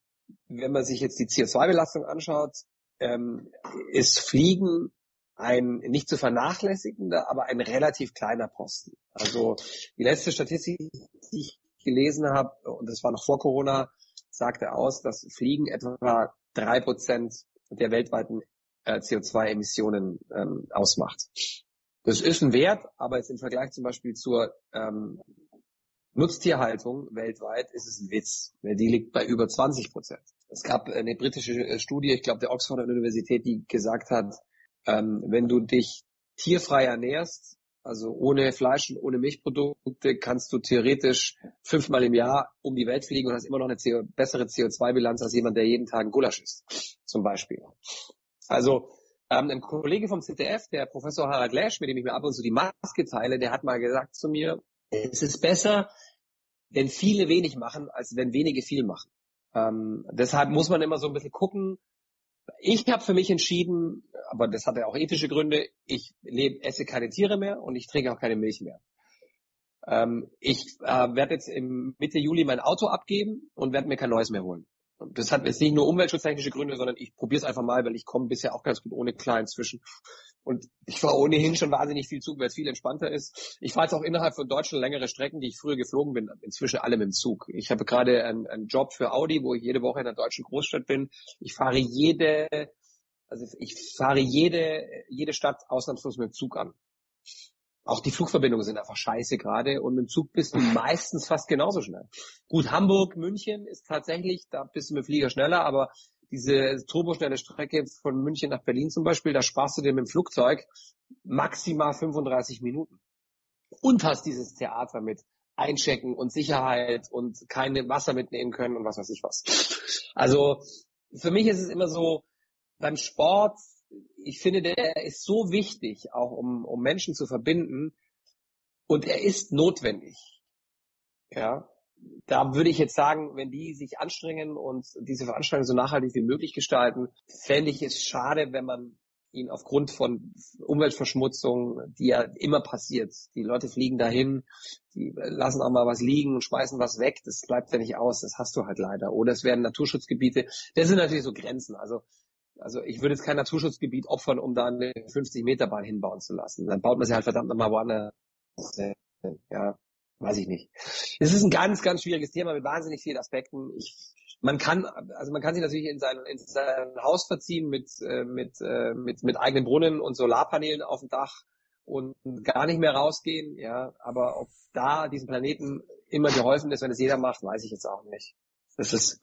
wenn man sich jetzt die CO2-Belastung anschaut, ähm, ist Fliegen ein nicht zu vernachlässigender, aber ein relativ kleiner Posten. Also die letzte Statistik, die ich gelesen habe, und das war noch vor Corona, sagte aus, dass Fliegen etwa drei Prozent der weltweiten äh, CO2-Emissionen ähm, ausmacht. Das ist ein Wert, aber jetzt im Vergleich zum Beispiel zur ähm, Nutztierhaltung weltweit ist es ein Witz, weil die liegt bei über 20 Prozent. Es gab eine britische äh, Studie, ich glaube der Oxford Universität, die gesagt hat, ähm, wenn du dich tierfrei ernährst, also ohne Fleisch und ohne Milchprodukte kannst du theoretisch fünfmal im Jahr um die Welt fliegen und hast immer noch eine CO bessere CO2-Bilanz als jemand, der jeden Tag ein Gulasch isst, zum Beispiel. Also ähm, ein Kollege vom ZDF, der Professor Harald Lesch, mit dem ich mir ab und zu die Maske teile, der hat mal gesagt zu mir, es ist besser, wenn viele wenig machen, als wenn wenige viel machen. Ähm, deshalb muss man immer so ein bisschen gucken, ich habe für mich entschieden, aber das hatte auch ethische Gründe, ich lebe, esse keine Tiere mehr und ich trinke auch keine Milch mehr. Ähm, ich äh, werde jetzt im Mitte Juli mein Auto abgeben und werde mir kein neues mehr holen. Das hat jetzt nicht nur umweltschutztechnische Gründe, sondern ich probiere es einfach mal, weil ich komme bisher auch ganz gut ohne Klar inzwischen. Und ich fahre ohnehin schon wahnsinnig viel Zug, weil es viel entspannter ist. Ich fahre jetzt auch innerhalb von Deutschland längere Strecken, die ich früher geflogen bin, inzwischen alle mit dem Zug. Ich habe gerade einen, einen Job für Audi, wo ich jede Woche in der deutschen Großstadt bin. Ich fahre jede, also ich fahre jede, jede Stadt ausnahmslos mit dem Zug an. Auch die Flugverbindungen sind einfach scheiße gerade und mit dem Zug bist du meistens fast genauso schnell. Gut, Hamburg, München ist tatsächlich, da bist du mit dem Flieger schneller, aber diese turboschnelle Strecke von München nach Berlin zum Beispiel, da sparst du dir mit dem Flugzeug maximal 35 Minuten. Und hast dieses Theater mit Einchecken und Sicherheit und keine Wasser mitnehmen können und was weiß ich was. Also für mich ist es immer so, beim Sport ich finde, der ist so wichtig, auch um, um Menschen zu verbinden. Und er ist notwendig. Ja. Da würde ich jetzt sagen, wenn die sich anstrengen und diese Veranstaltung so nachhaltig wie möglich gestalten, fände ich es schade, wenn man ihn aufgrund von Umweltverschmutzung, die ja immer passiert. Die Leute fliegen dahin, die lassen auch mal was liegen und schmeißen was weg. Das bleibt ja nicht aus. Das hast du halt leider. Oder es werden Naturschutzgebiete. Das sind natürlich so Grenzen. Also also ich würde jetzt kein Naturschutzgebiet opfern, um da eine 50-Meter-Bahn hinbauen zu lassen. Dann baut man sie halt verdammt nochmal woanders. Ja, weiß ich nicht. Es ist ein ganz, ganz schwieriges Thema mit wahnsinnig vielen Aspekten. Ich, man kann, also man kann sich natürlich in sein, in sein Haus verziehen mit, äh, mit, äh, mit, mit eigenen Brunnen und Solarpanelen auf dem Dach und gar nicht mehr rausgehen, ja. Aber ob da diesem Planeten immer geholfen ist, wenn es jeder macht, weiß ich jetzt auch nicht. Das ist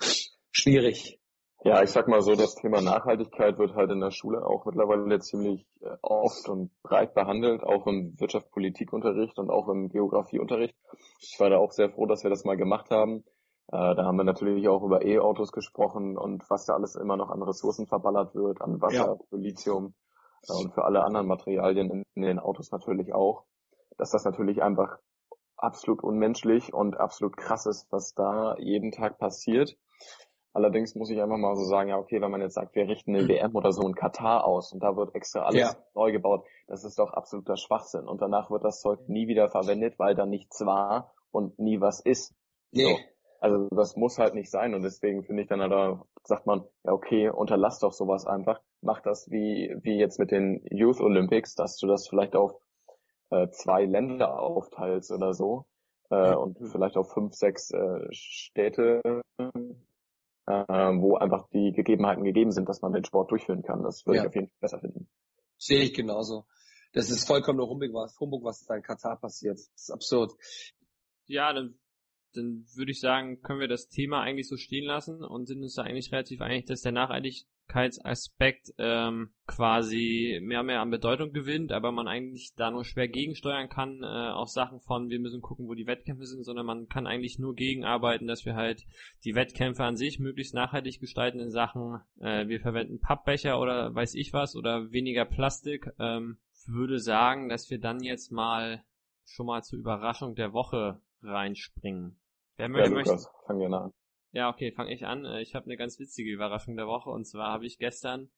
schwierig. Ja, ich sag mal so, das Thema Nachhaltigkeit wird halt in der Schule auch mittlerweile ziemlich äh, oft und breit behandelt, auch im Wirtschaftspolitikunterricht und auch im Geografieunterricht. Ich war da auch sehr froh, dass wir das mal gemacht haben. Äh, da haben wir natürlich auch über E-Autos gesprochen und was da alles immer noch an Ressourcen verballert wird, an Wasser, ja. Lithium äh, und für alle anderen Materialien in, in den Autos natürlich auch. Dass das natürlich einfach absolut unmenschlich und absolut krass ist, was da jeden Tag passiert. Allerdings muss ich einfach mal so sagen, ja, okay, wenn man jetzt sagt, wir richten eine WM oder so in Katar aus und da wird extra alles ja. neu gebaut, das ist doch absoluter Schwachsinn. Und danach wird das Zeug nie wieder verwendet, weil da nichts war und nie was ist. Nee. So. Also das muss halt nicht sein und deswegen finde ich dann halt, sagt man, ja okay, unterlass doch sowas einfach, mach das wie, wie jetzt mit den Youth Olympics, dass du das vielleicht auf äh, zwei Länder aufteilst oder so äh, und vielleicht auf fünf, sechs äh, Städte äh, wo einfach die Gegebenheiten gegeben sind, dass man den Sport durchführen kann. Das würde ja. ich auf jeden Fall besser finden. Sehe ich genauso. Das ist vollkommen nur Humbug, was, Humbug, was da in Katar passiert. Das ist absurd. Ja, dann dann würde ich sagen, können wir das Thema eigentlich so stehen lassen und sind uns da eigentlich relativ einig, dass der Nachhaltigkeitsaspekt ähm, quasi mehr und mehr an Bedeutung gewinnt, aber man eigentlich da nur schwer gegensteuern kann äh, auf Sachen von, wir müssen gucken, wo die Wettkämpfe sind, sondern man kann eigentlich nur gegenarbeiten, dass wir halt die Wettkämpfe an sich möglichst nachhaltig gestalten in Sachen, äh, wir verwenden Pappbecher oder weiß ich was oder weniger Plastik. Ähm, würde sagen, dass wir dann jetzt mal schon mal zur Überraschung der Woche reinspringen. Wer ja, möchte, Lukas, fang gerne an. Ja, okay, fange ich an. Äh, ich habe eine ganz witzige Überraschung der Woche und zwar habe ich gestern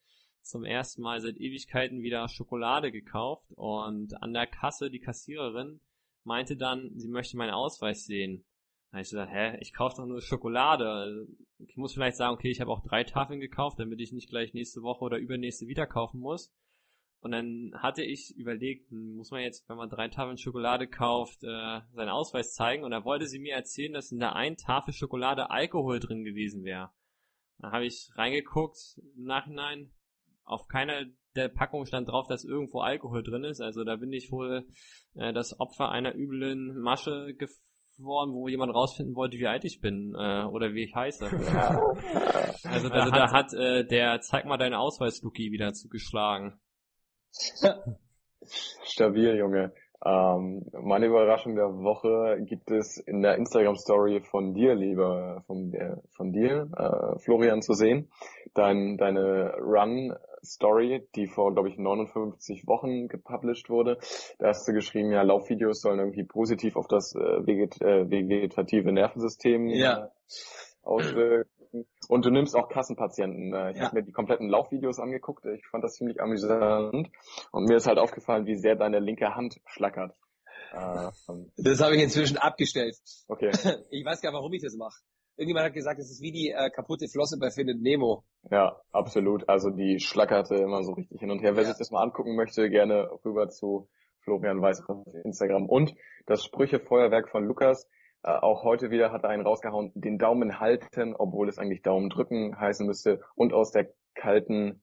zum ersten Mal seit Ewigkeiten wieder Schokolade gekauft und an der Kasse die Kassiererin meinte dann, sie möchte meinen Ausweis sehen. Da habe ich gesagt, hä, ich kaufe doch nur Schokolade. Ich muss vielleicht sagen, okay, ich habe auch drei Tafeln gekauft, damit ich nicht gleich nächste Woche oder übernächste wieder kaufen muss. Und dann hatte ich überlegt, muss man jetzt, wenn man drei Tafeln Schokolade kauft, äh, seinen Ausweis zeigen. Und da wollte sie mir erzählen, dass in der einen Tafel Schokolade Alkohol drin gewesen wäre. Dann habe ich reingeguckt im Nachhinein. Auf keiner der Packungen stand drauf, dass irgendwo Alkohol drin ist. Also da bin ich wohl äh, das Opfer einer üblen Masche geworden, wo jemand rausfinden wollte, wie alt ich bin äh, oder wie ich heiße. also, also da hat äh, der Zeig mal deinen Ausweis, Luki, wieder zugeschlagen. Stabil, Junge. Ähm, meine Überraschung der Woche gibt es in der Instagram-Story von dir, lieber, von, der, von dir, äh, Florian, zu sehen. Dein, deine Run-Story, die vor, glaube ich, 59 Wochen gepublished wurde. Da hast du geschrieben, ja, Laufvideos sollen irgendwie positiv auf das äh, veget äh, vegetative Nervensystem ja. äh, Und du nimmst auch Kassenpatienten. Äh, ich ja. habe mir die kompletten Laufvideos angeguckt. Ich fand das ziemlich amüsant. Und mir ist halt aufgefallen, wie sehr deine linke Hand schlackert. Ähm, das habe ich inzwischen abgestellt. Okay. Ich weiß gar nicht, warum ich das mache. Irgendjemand hat gesagt, es ist wie die äh, kaputte Flosse bei Findet Nemo. Ja, absolut. Also die schlackerte immer so richtig hin und her. Wer Ja. sich das mal angucken möchte, gerne rüber zu Florian Weiß auf Instagram. Und das Sprüchefeuerwerk von Lukas. Äh, auch heute wieder hat er einen rausgehauen. Den Daumen halten, obwohl es eigentlich Daumen drücken heißen müsste. Und aus der kalten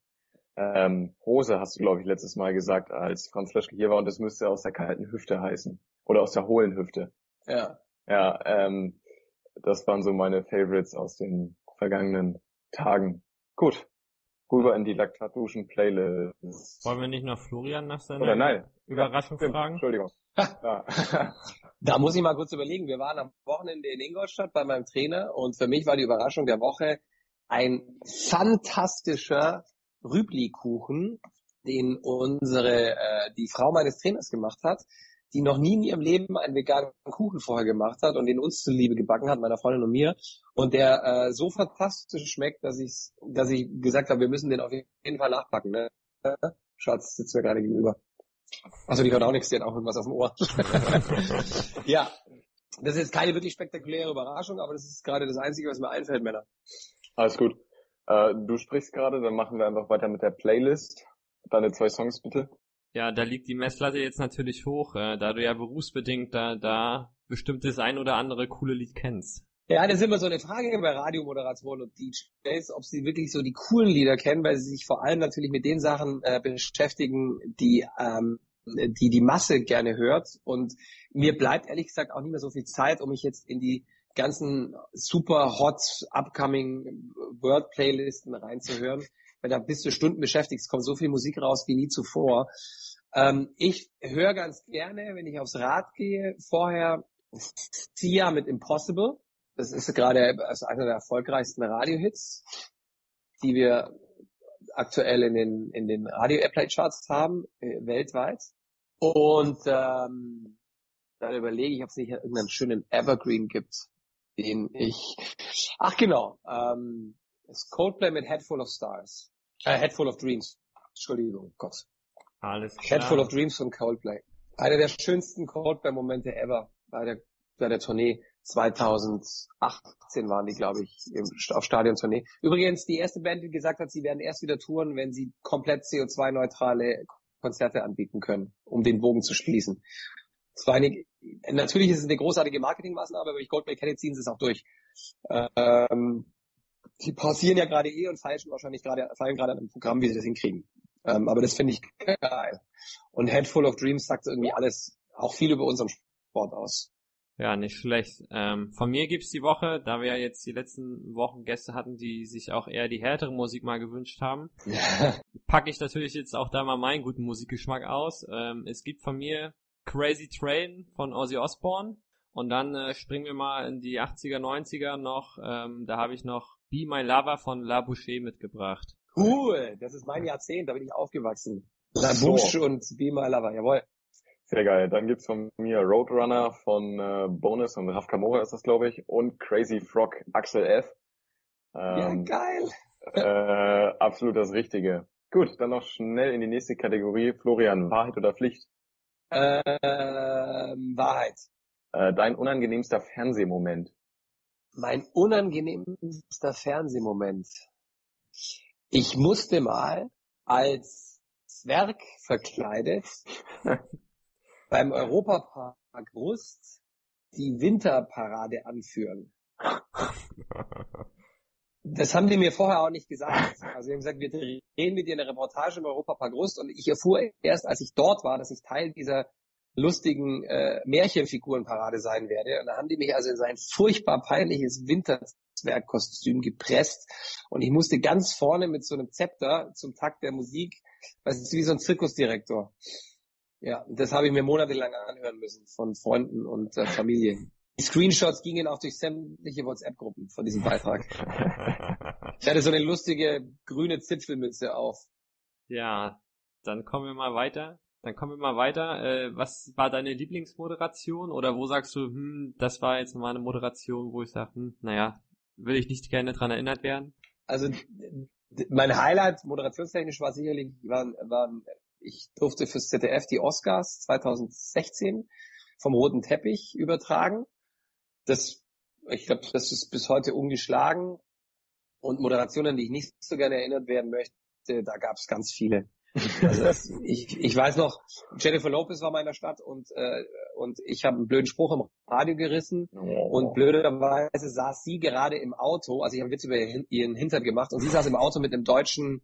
ähm, Hose hast du, glaube ich, letztes Mal gesagt, als Franz Löschke hier war. Und das müsste aus der kalten Hüfte heißen. Oder aus der hohlen Hüfte. Ja. Ja, ähm, das waren so meine Favorites aus den vergangenen Tagen. Gut. Rüber in die Laktatduschen-Playlist. Wollen wir nicht noch Florian nach seiner Oder nein. Überraschung Stimmt, fragen? Entschuldigung. Ja. Da muss ich mal kurz überlegen. Wir waren am Wochenende in Ingolstadt bei meinem Trainer und für mich war die Überraschung der Woche ein fantastischer Rübli-Kuchen, den unsere, äh, die Frau meines Trainers gemacht hat, die noch nie in ihrem Leben einen veganen Kuchen vorher gemacht hat und den uns zuliebe gebacken hat, meiner Freundin und mir. Und der äh, so fantastisch schmeckt, dass ich, dass ich gesagt habe, wir müssen den auf jeden Fall nachpacken. Ne? Schatz sitzt mir gerade gegenüber. Also die hört auch nichts, die hat auch irgendwas auf dem Ohr. ja, das ist keine wirklich spektakuläre Überraschung, aber das ist gerade das Einzige, was mir einfällt, Männer. Alles gut. Äh, du sprichst gerade, dann machen wir einfach weiter mit der Playlist. Deine zwei Songs bitte. Ja, da liegt die Messlatte jetzt natürlich hoch, äh, da du ja berufsbedingt da, da bestimmt das ein oder andere coole Lied kennst. Ja, das ist immer so eine Frage bei Radiomoderatoren und DJs, ob sie wirklich so die coolen Lieder kennen, weil sie sich vor allem natürlich mit den Sachen äh, beschäftigen, die ähm, die die Masse gerne hört. Und mir bleibt ehrlich gesagt auch nicht mehr so viel Zeit, um mich jetzt in die ganzen super hot upcoming Word Playlisten reinzuhören, weil da bist du Stunden beschäftigt. Es kommt so viel Musik raus wie nie zuvor. Ähm, ich höre ganz gerne, wenn ich aufs Rad gehe, vorher Sia mit Impossible. Das ist gerade einer der erfolgreichsten Radiohits, die wir aktuell in den, in den Radio-Airplay-Charts haben, äh, weltweit. Und ähm, dann überlege ich, ob es nicht irgendeinen schönen Evergreen gibt, den ich... Ach genau, ähm, das Coldplay mit Head Full of Stars. Äh, Head Full of Dreams. Entschuldigung, Gott. Alles klar. Head Full of Dreams von Coldplay. Einer der schönsten Coldplay-Momente ever bei der, bei der Tournee. 2018 waren die, glaube ich, im, auf Stadiontournee. Übrigens, die erste Band, die gesagt hat, sie werden erst wieder touren, wenn sie komplett CO2-neutrale Konzerte anbieten können, um den Bogen zu schließen. Es war eine, natürlich ist es eine großartige Marketingmaßnahme, aber wenn ich Coldplay kenne, ziehen sie es auch durch. Ähm, die pausieren ja gerade eh und feilschen wahrscheinlich gerade, feilen gerade an einem Programm, wie sie das hinkriegen. Ähm, aber das finde ich geil. Und Head Full of Dreams sagt irgendwie alles, auch viel über unseren Sport aus. Ja, nicht schlecht. Ähm, von mir gibt's die Woche, da wir ja jetzt die letzten Wochen Gäste hatten, die sich auch eher die härtere Musik mal gewünscht haben, packe ich natürlich jetzt auch da mal meinen guten Musikgeschmack aus. Ähm, es gibt von mir Crazy Train von Ozzy Osbourne und dann äh, springen wir mal in die 80er, 90er noch. Ähm, da habe ich noch Be My Lover von La Boucher mitgebracht. Cool, das ist mein Jahrzehnt, da bin ich aufgewachsen. La So. Bouche und Be My Lover, jawohl. Sehr geil. Dann gibt's von mir Roadrunner von äh, Bonus und Raf Kamora ist das, glaube ich. Und Crazy Frog Axel F. Ja, Ähm, geil. äh, absolut das Richtige. Gut, dann noch schnell in die nächste Kategorie. Florian, Wahrheit oder Pflicht? Ähm, Wahrheit. Äh, dein unangenehmster Fernsehmoment. Mein unangenehmster Fernsehmoment. Ich musste mal als Zwerg verkleidet beim Europapark Rust die Winterparade anführen. Das haben die mir vorher auch nicht gesagt. Also sie haben gesagt, wir drehen mit dir eine Reportage im Europapark Rust und ich erfuhr erst, als ich dort war, dass ich Teil dieser lustigen äh, Märchenfigurenparade sein werde. Und da haben die mich also in sein furchtbar peinliches Winterzwergkostüm gepresst und ich musste ganz vorne mit so einem Zepter zum Takt der Musik, was ist wie so ein Zirkusdirektor. Ja, das habe ich mir monatelang anhören müssen von Freunden und äh, Familie. Die Screenshots gingen auch durch sämtliche WhatsApp-Gruppen von diesem Beitrag. Ich hatte so eine lustige grüne Zipfelmütze auf. Ja, dann kommen wir mal weiter. Dann kommen wir mal weiter. Äh, was war deine Lieblingsmoderation? Oder wo sagst du, hm, das war jetzt mal eine Moderation, wo ich sage, hm, naja, will ich nicht gerne dran erinnert werden? Also mein Highlight moderationstechnisch war sicherlich, waren, waren, ich durfte fürs ZDF die Oscars 2016 vom roten Teppich übertragen. Das, ich glaube, das ist bis heute ungeschlagen. Und Moderationen, die ich nicht so gerne erinnert werden möchte, da gab es ganz viele. Also das, ich, ich weiß noch, Jennifer Lopez war mal in der Stadt und, äh, und ich habe einen blöden Spruch im Radio gerissen oh. und blöderweise saß sie gerade im Auto, also ich habe Witz über ihren Hintern gemacht und sie saß im Auto mit einem deutschen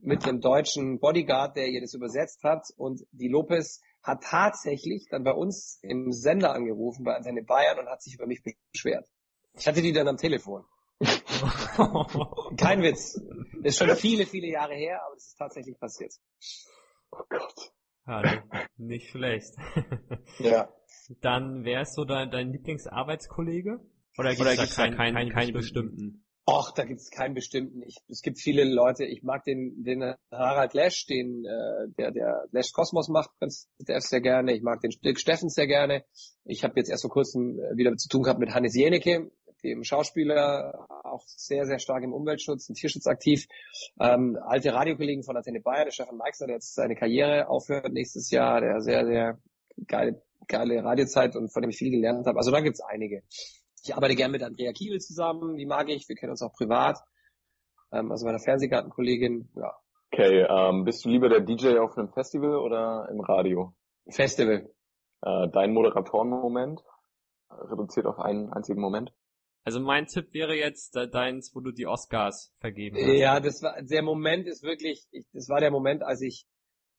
mit einem deutschen Bodyguard, der ihr das übersetzt hat und die Lopez hat tatsächlich dann bei uns im Sender angerufen, bei Antenne Bayern und hat sich über mich beschwert. Ich hatte die dann am Telefon. Kein Witz. Das ist schon viele, viele Jahre her, aber es ist tatsächlich passiert. Oh Gott. Ja, nicht schlecht. ja. Dann wer ist so dein, dein Lieblingsarbeitskollege? Oder gibt es da keinen, keinen, keinen, keinen bestimmten? Och, da gibt es keinen bestimmten. Ich, es gibt viele Leute. Ich mag den, den Harald Lesch, den äh, der der Lesch Kosmos macht, ganz sehr gerne. Ich mag den Dirk Steffens sehr gerne. Ich habe jetzt erst vor kurzem äh, wieder zu tun gehabt mit Hannes Jenecke, dem Schauspieler, auch sehr, sehr stark im Umweltschutz und Tierschutz aktiv. Ähm, alte Radiokollegen von Antenne Bayer, der Stefan Meixner, der jetzt seine Karriere aufhört nächstes Jahr, der sehr, sehr geile, geile Radiozeit und von dem ich viel gelernt habe. Also da gibt's einige. Ich arbeite gern mit Andrea Kiewel zusammen, die mag ich, wir kennen uns auch privat. Ähm, also meiner Fernsehgartenkollegin, ja. Okay, ähm, bist du lieber der DJ auf einem Festival oder im Radio? Festival. Äh, dein Moderatorenmoment? Reduziert auf einen einzigen Moment? Also mein Tipp wäre jetzt deins, wo du die Oscars vergeben hast. Ja, das war der Moment ist wirklich, ich, das war der Moment, als ich,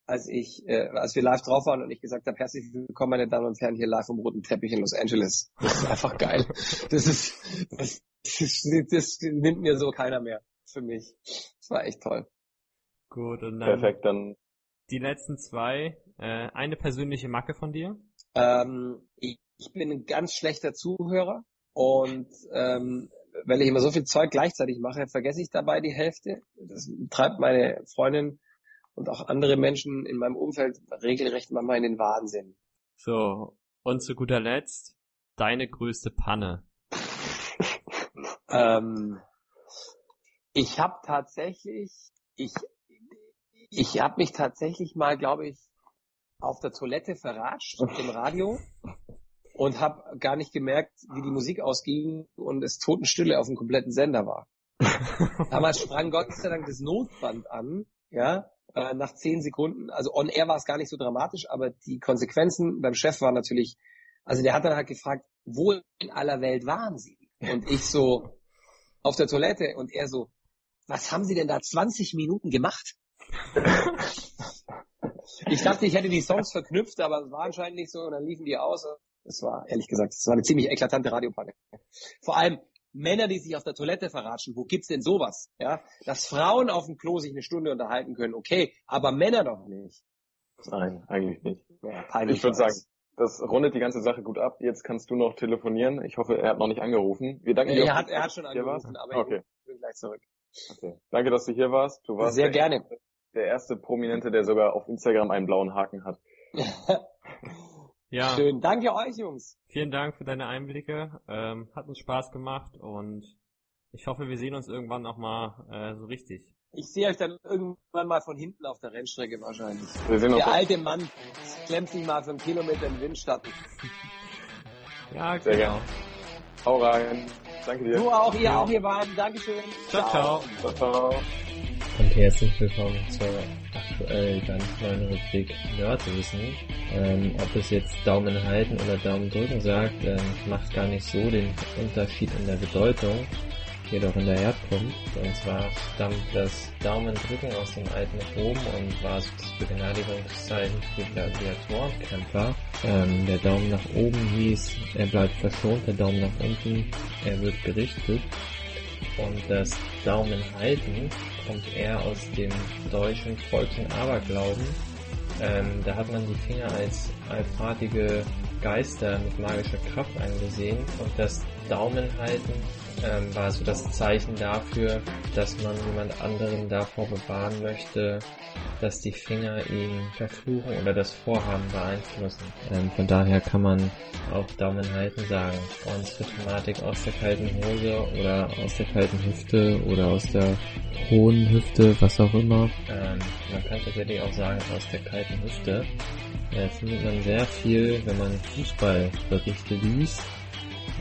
als ich, äh, als wir live drauf waren und ich gesagt habe, herzlich willkommen, meine Damen und Herren, hier live am roten Teppich in Los Angeles. Das ist einfach geil. Das ist, das, das, das nimmt mir so keiner mehr für mich. Das war echt toll. Gut, und dann Perfekt, dann die letzten zwei. Äh, eine persönliche Macke von dir? Ähm, ich, ich bin ein ganz schlechter Zuhörer. Und ähm, weil ich immer so viel Zeug gleichzeitig mache, vergesse ich dabei die Hälfte. Das treibt meine Freundin und auch andere Menschen in meinem Umfeld regelrecht manchmal in den Wahnsinn. So, und zu guter Letzt, deine größte Panne. ähm, ich habe tatsächlich, ich, ich habe mich tatsächlich mal, glaube ich, auf der Toilette verratscht im Radio und habe gar nicht gemerkt, wie die Musik ausging und es Totenstille auf dem kompletten Sender war. Damals sprang Gott sei Dank das Notband an, ja, äh, nach zehn Sekunden. Also on air war es gar nicht so dramatisch, aber die Konsequenzen beim Chef waren natürlich, also der hat dann halt gefragt, wo in aller Welt waren Sie? Und ich so auf der Toilette und er so, was haben Sie denn da 20 Minuten gemacht? ich dachte, ich hätte die Songs verknüpft, aber es war anscheinend nicht so und dann liefen die aus es war, ehrlich gesagt, es war eine ziemlich eklatante Radiopanne. Vor allem Männer, die sich auf der Toilette verratschen. Wo gibt's denn sowas? Ja, dass Frauen auf dem Klo sich eine Stunde unterhalten können, okay, aber Männer doch nicht. Nein, eigentlich nicht. Ja, ich würde sagen, das rundet die ganze Sache gut ab. Jetzt kannst du noch telefonieren. Ich hoffe, er hat noch nicht angerufen. Wir danken dir. Er hat, er hat schon angerufen, aber okay. ich bin gleich zurück. Okay. Danke, dass du hier warst. Du warst sehr gerne. Der erste Prominente, der sogar auf Instagram einen blauen Haken hat. Ja. Schön. Danke euch, Jungs. Vielen Dank für deine Einblicke. Ähm, hat uns Spaß gemacht und ich hoffe, wir sehen uns irgendwann noch mal äh, so richtig. Ich sehe euch dann irgendwann mal von hinten auf der Rennstrecke wahrscheinlich. Wir sehen der alte Mann klemmt sich mal für einen Kilometer im Windschatten. ja, genau. Sehr gerne. Hau rein. Danke dir. Du auch, ihr ja. auch, ihr beiden. Dankeschön. Ciao, ciao. Ciao, ciao. Und herzlich willkommen zur aktuell ganz neuen Rubrik Nerdwissen. Ähm, ob es jetzt Daumen halten oder Daumen drücken sagt, ähm, macht gar nicht so den Unterschied in der Bedeutung, jedoch in der Herkunft. Und zwar stammt das Daumen drücken aus dem alten Rom und war das Begnadigung für Gladiatorenkämpfer. Ähm, der Daumen nach oben hieß, er bleibt verschont, der Daumen nach unten, er wird gerichtet. Und das Daumen halten kommt eher aus dem deutschen Volks- und Aberglauben. Ähm, da hat man die Finger als allfahrtige Geister mit magischer Kraft angesehen und das Daumenhalten ähm, war so das Zeichen dafür, dass man jemand anderen davor bewahren möchte, dass die Finger ihn verfluchen oder das Vorhaben beeinflussen. Ähm, von daher kann man auch Daumen halten sagen. Und zur Thematik aus der kalten Hose oder aus der kalten Hüfte oder aus der hohen Hüfte, was auch immer. Ähm, man kann tatsächlich auch sagen aus der kalten Hüfte. Äh, findet man sehr viel, wenn man Fußballberichte liest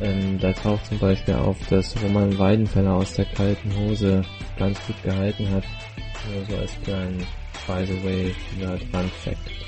ähm, da taucht zum Beispiel auf, dass Roman Weidenfeller aus der kalten Hose ganz gut gehalten hat. Nur so als kleinen, by the way, Nerd Fun Fact.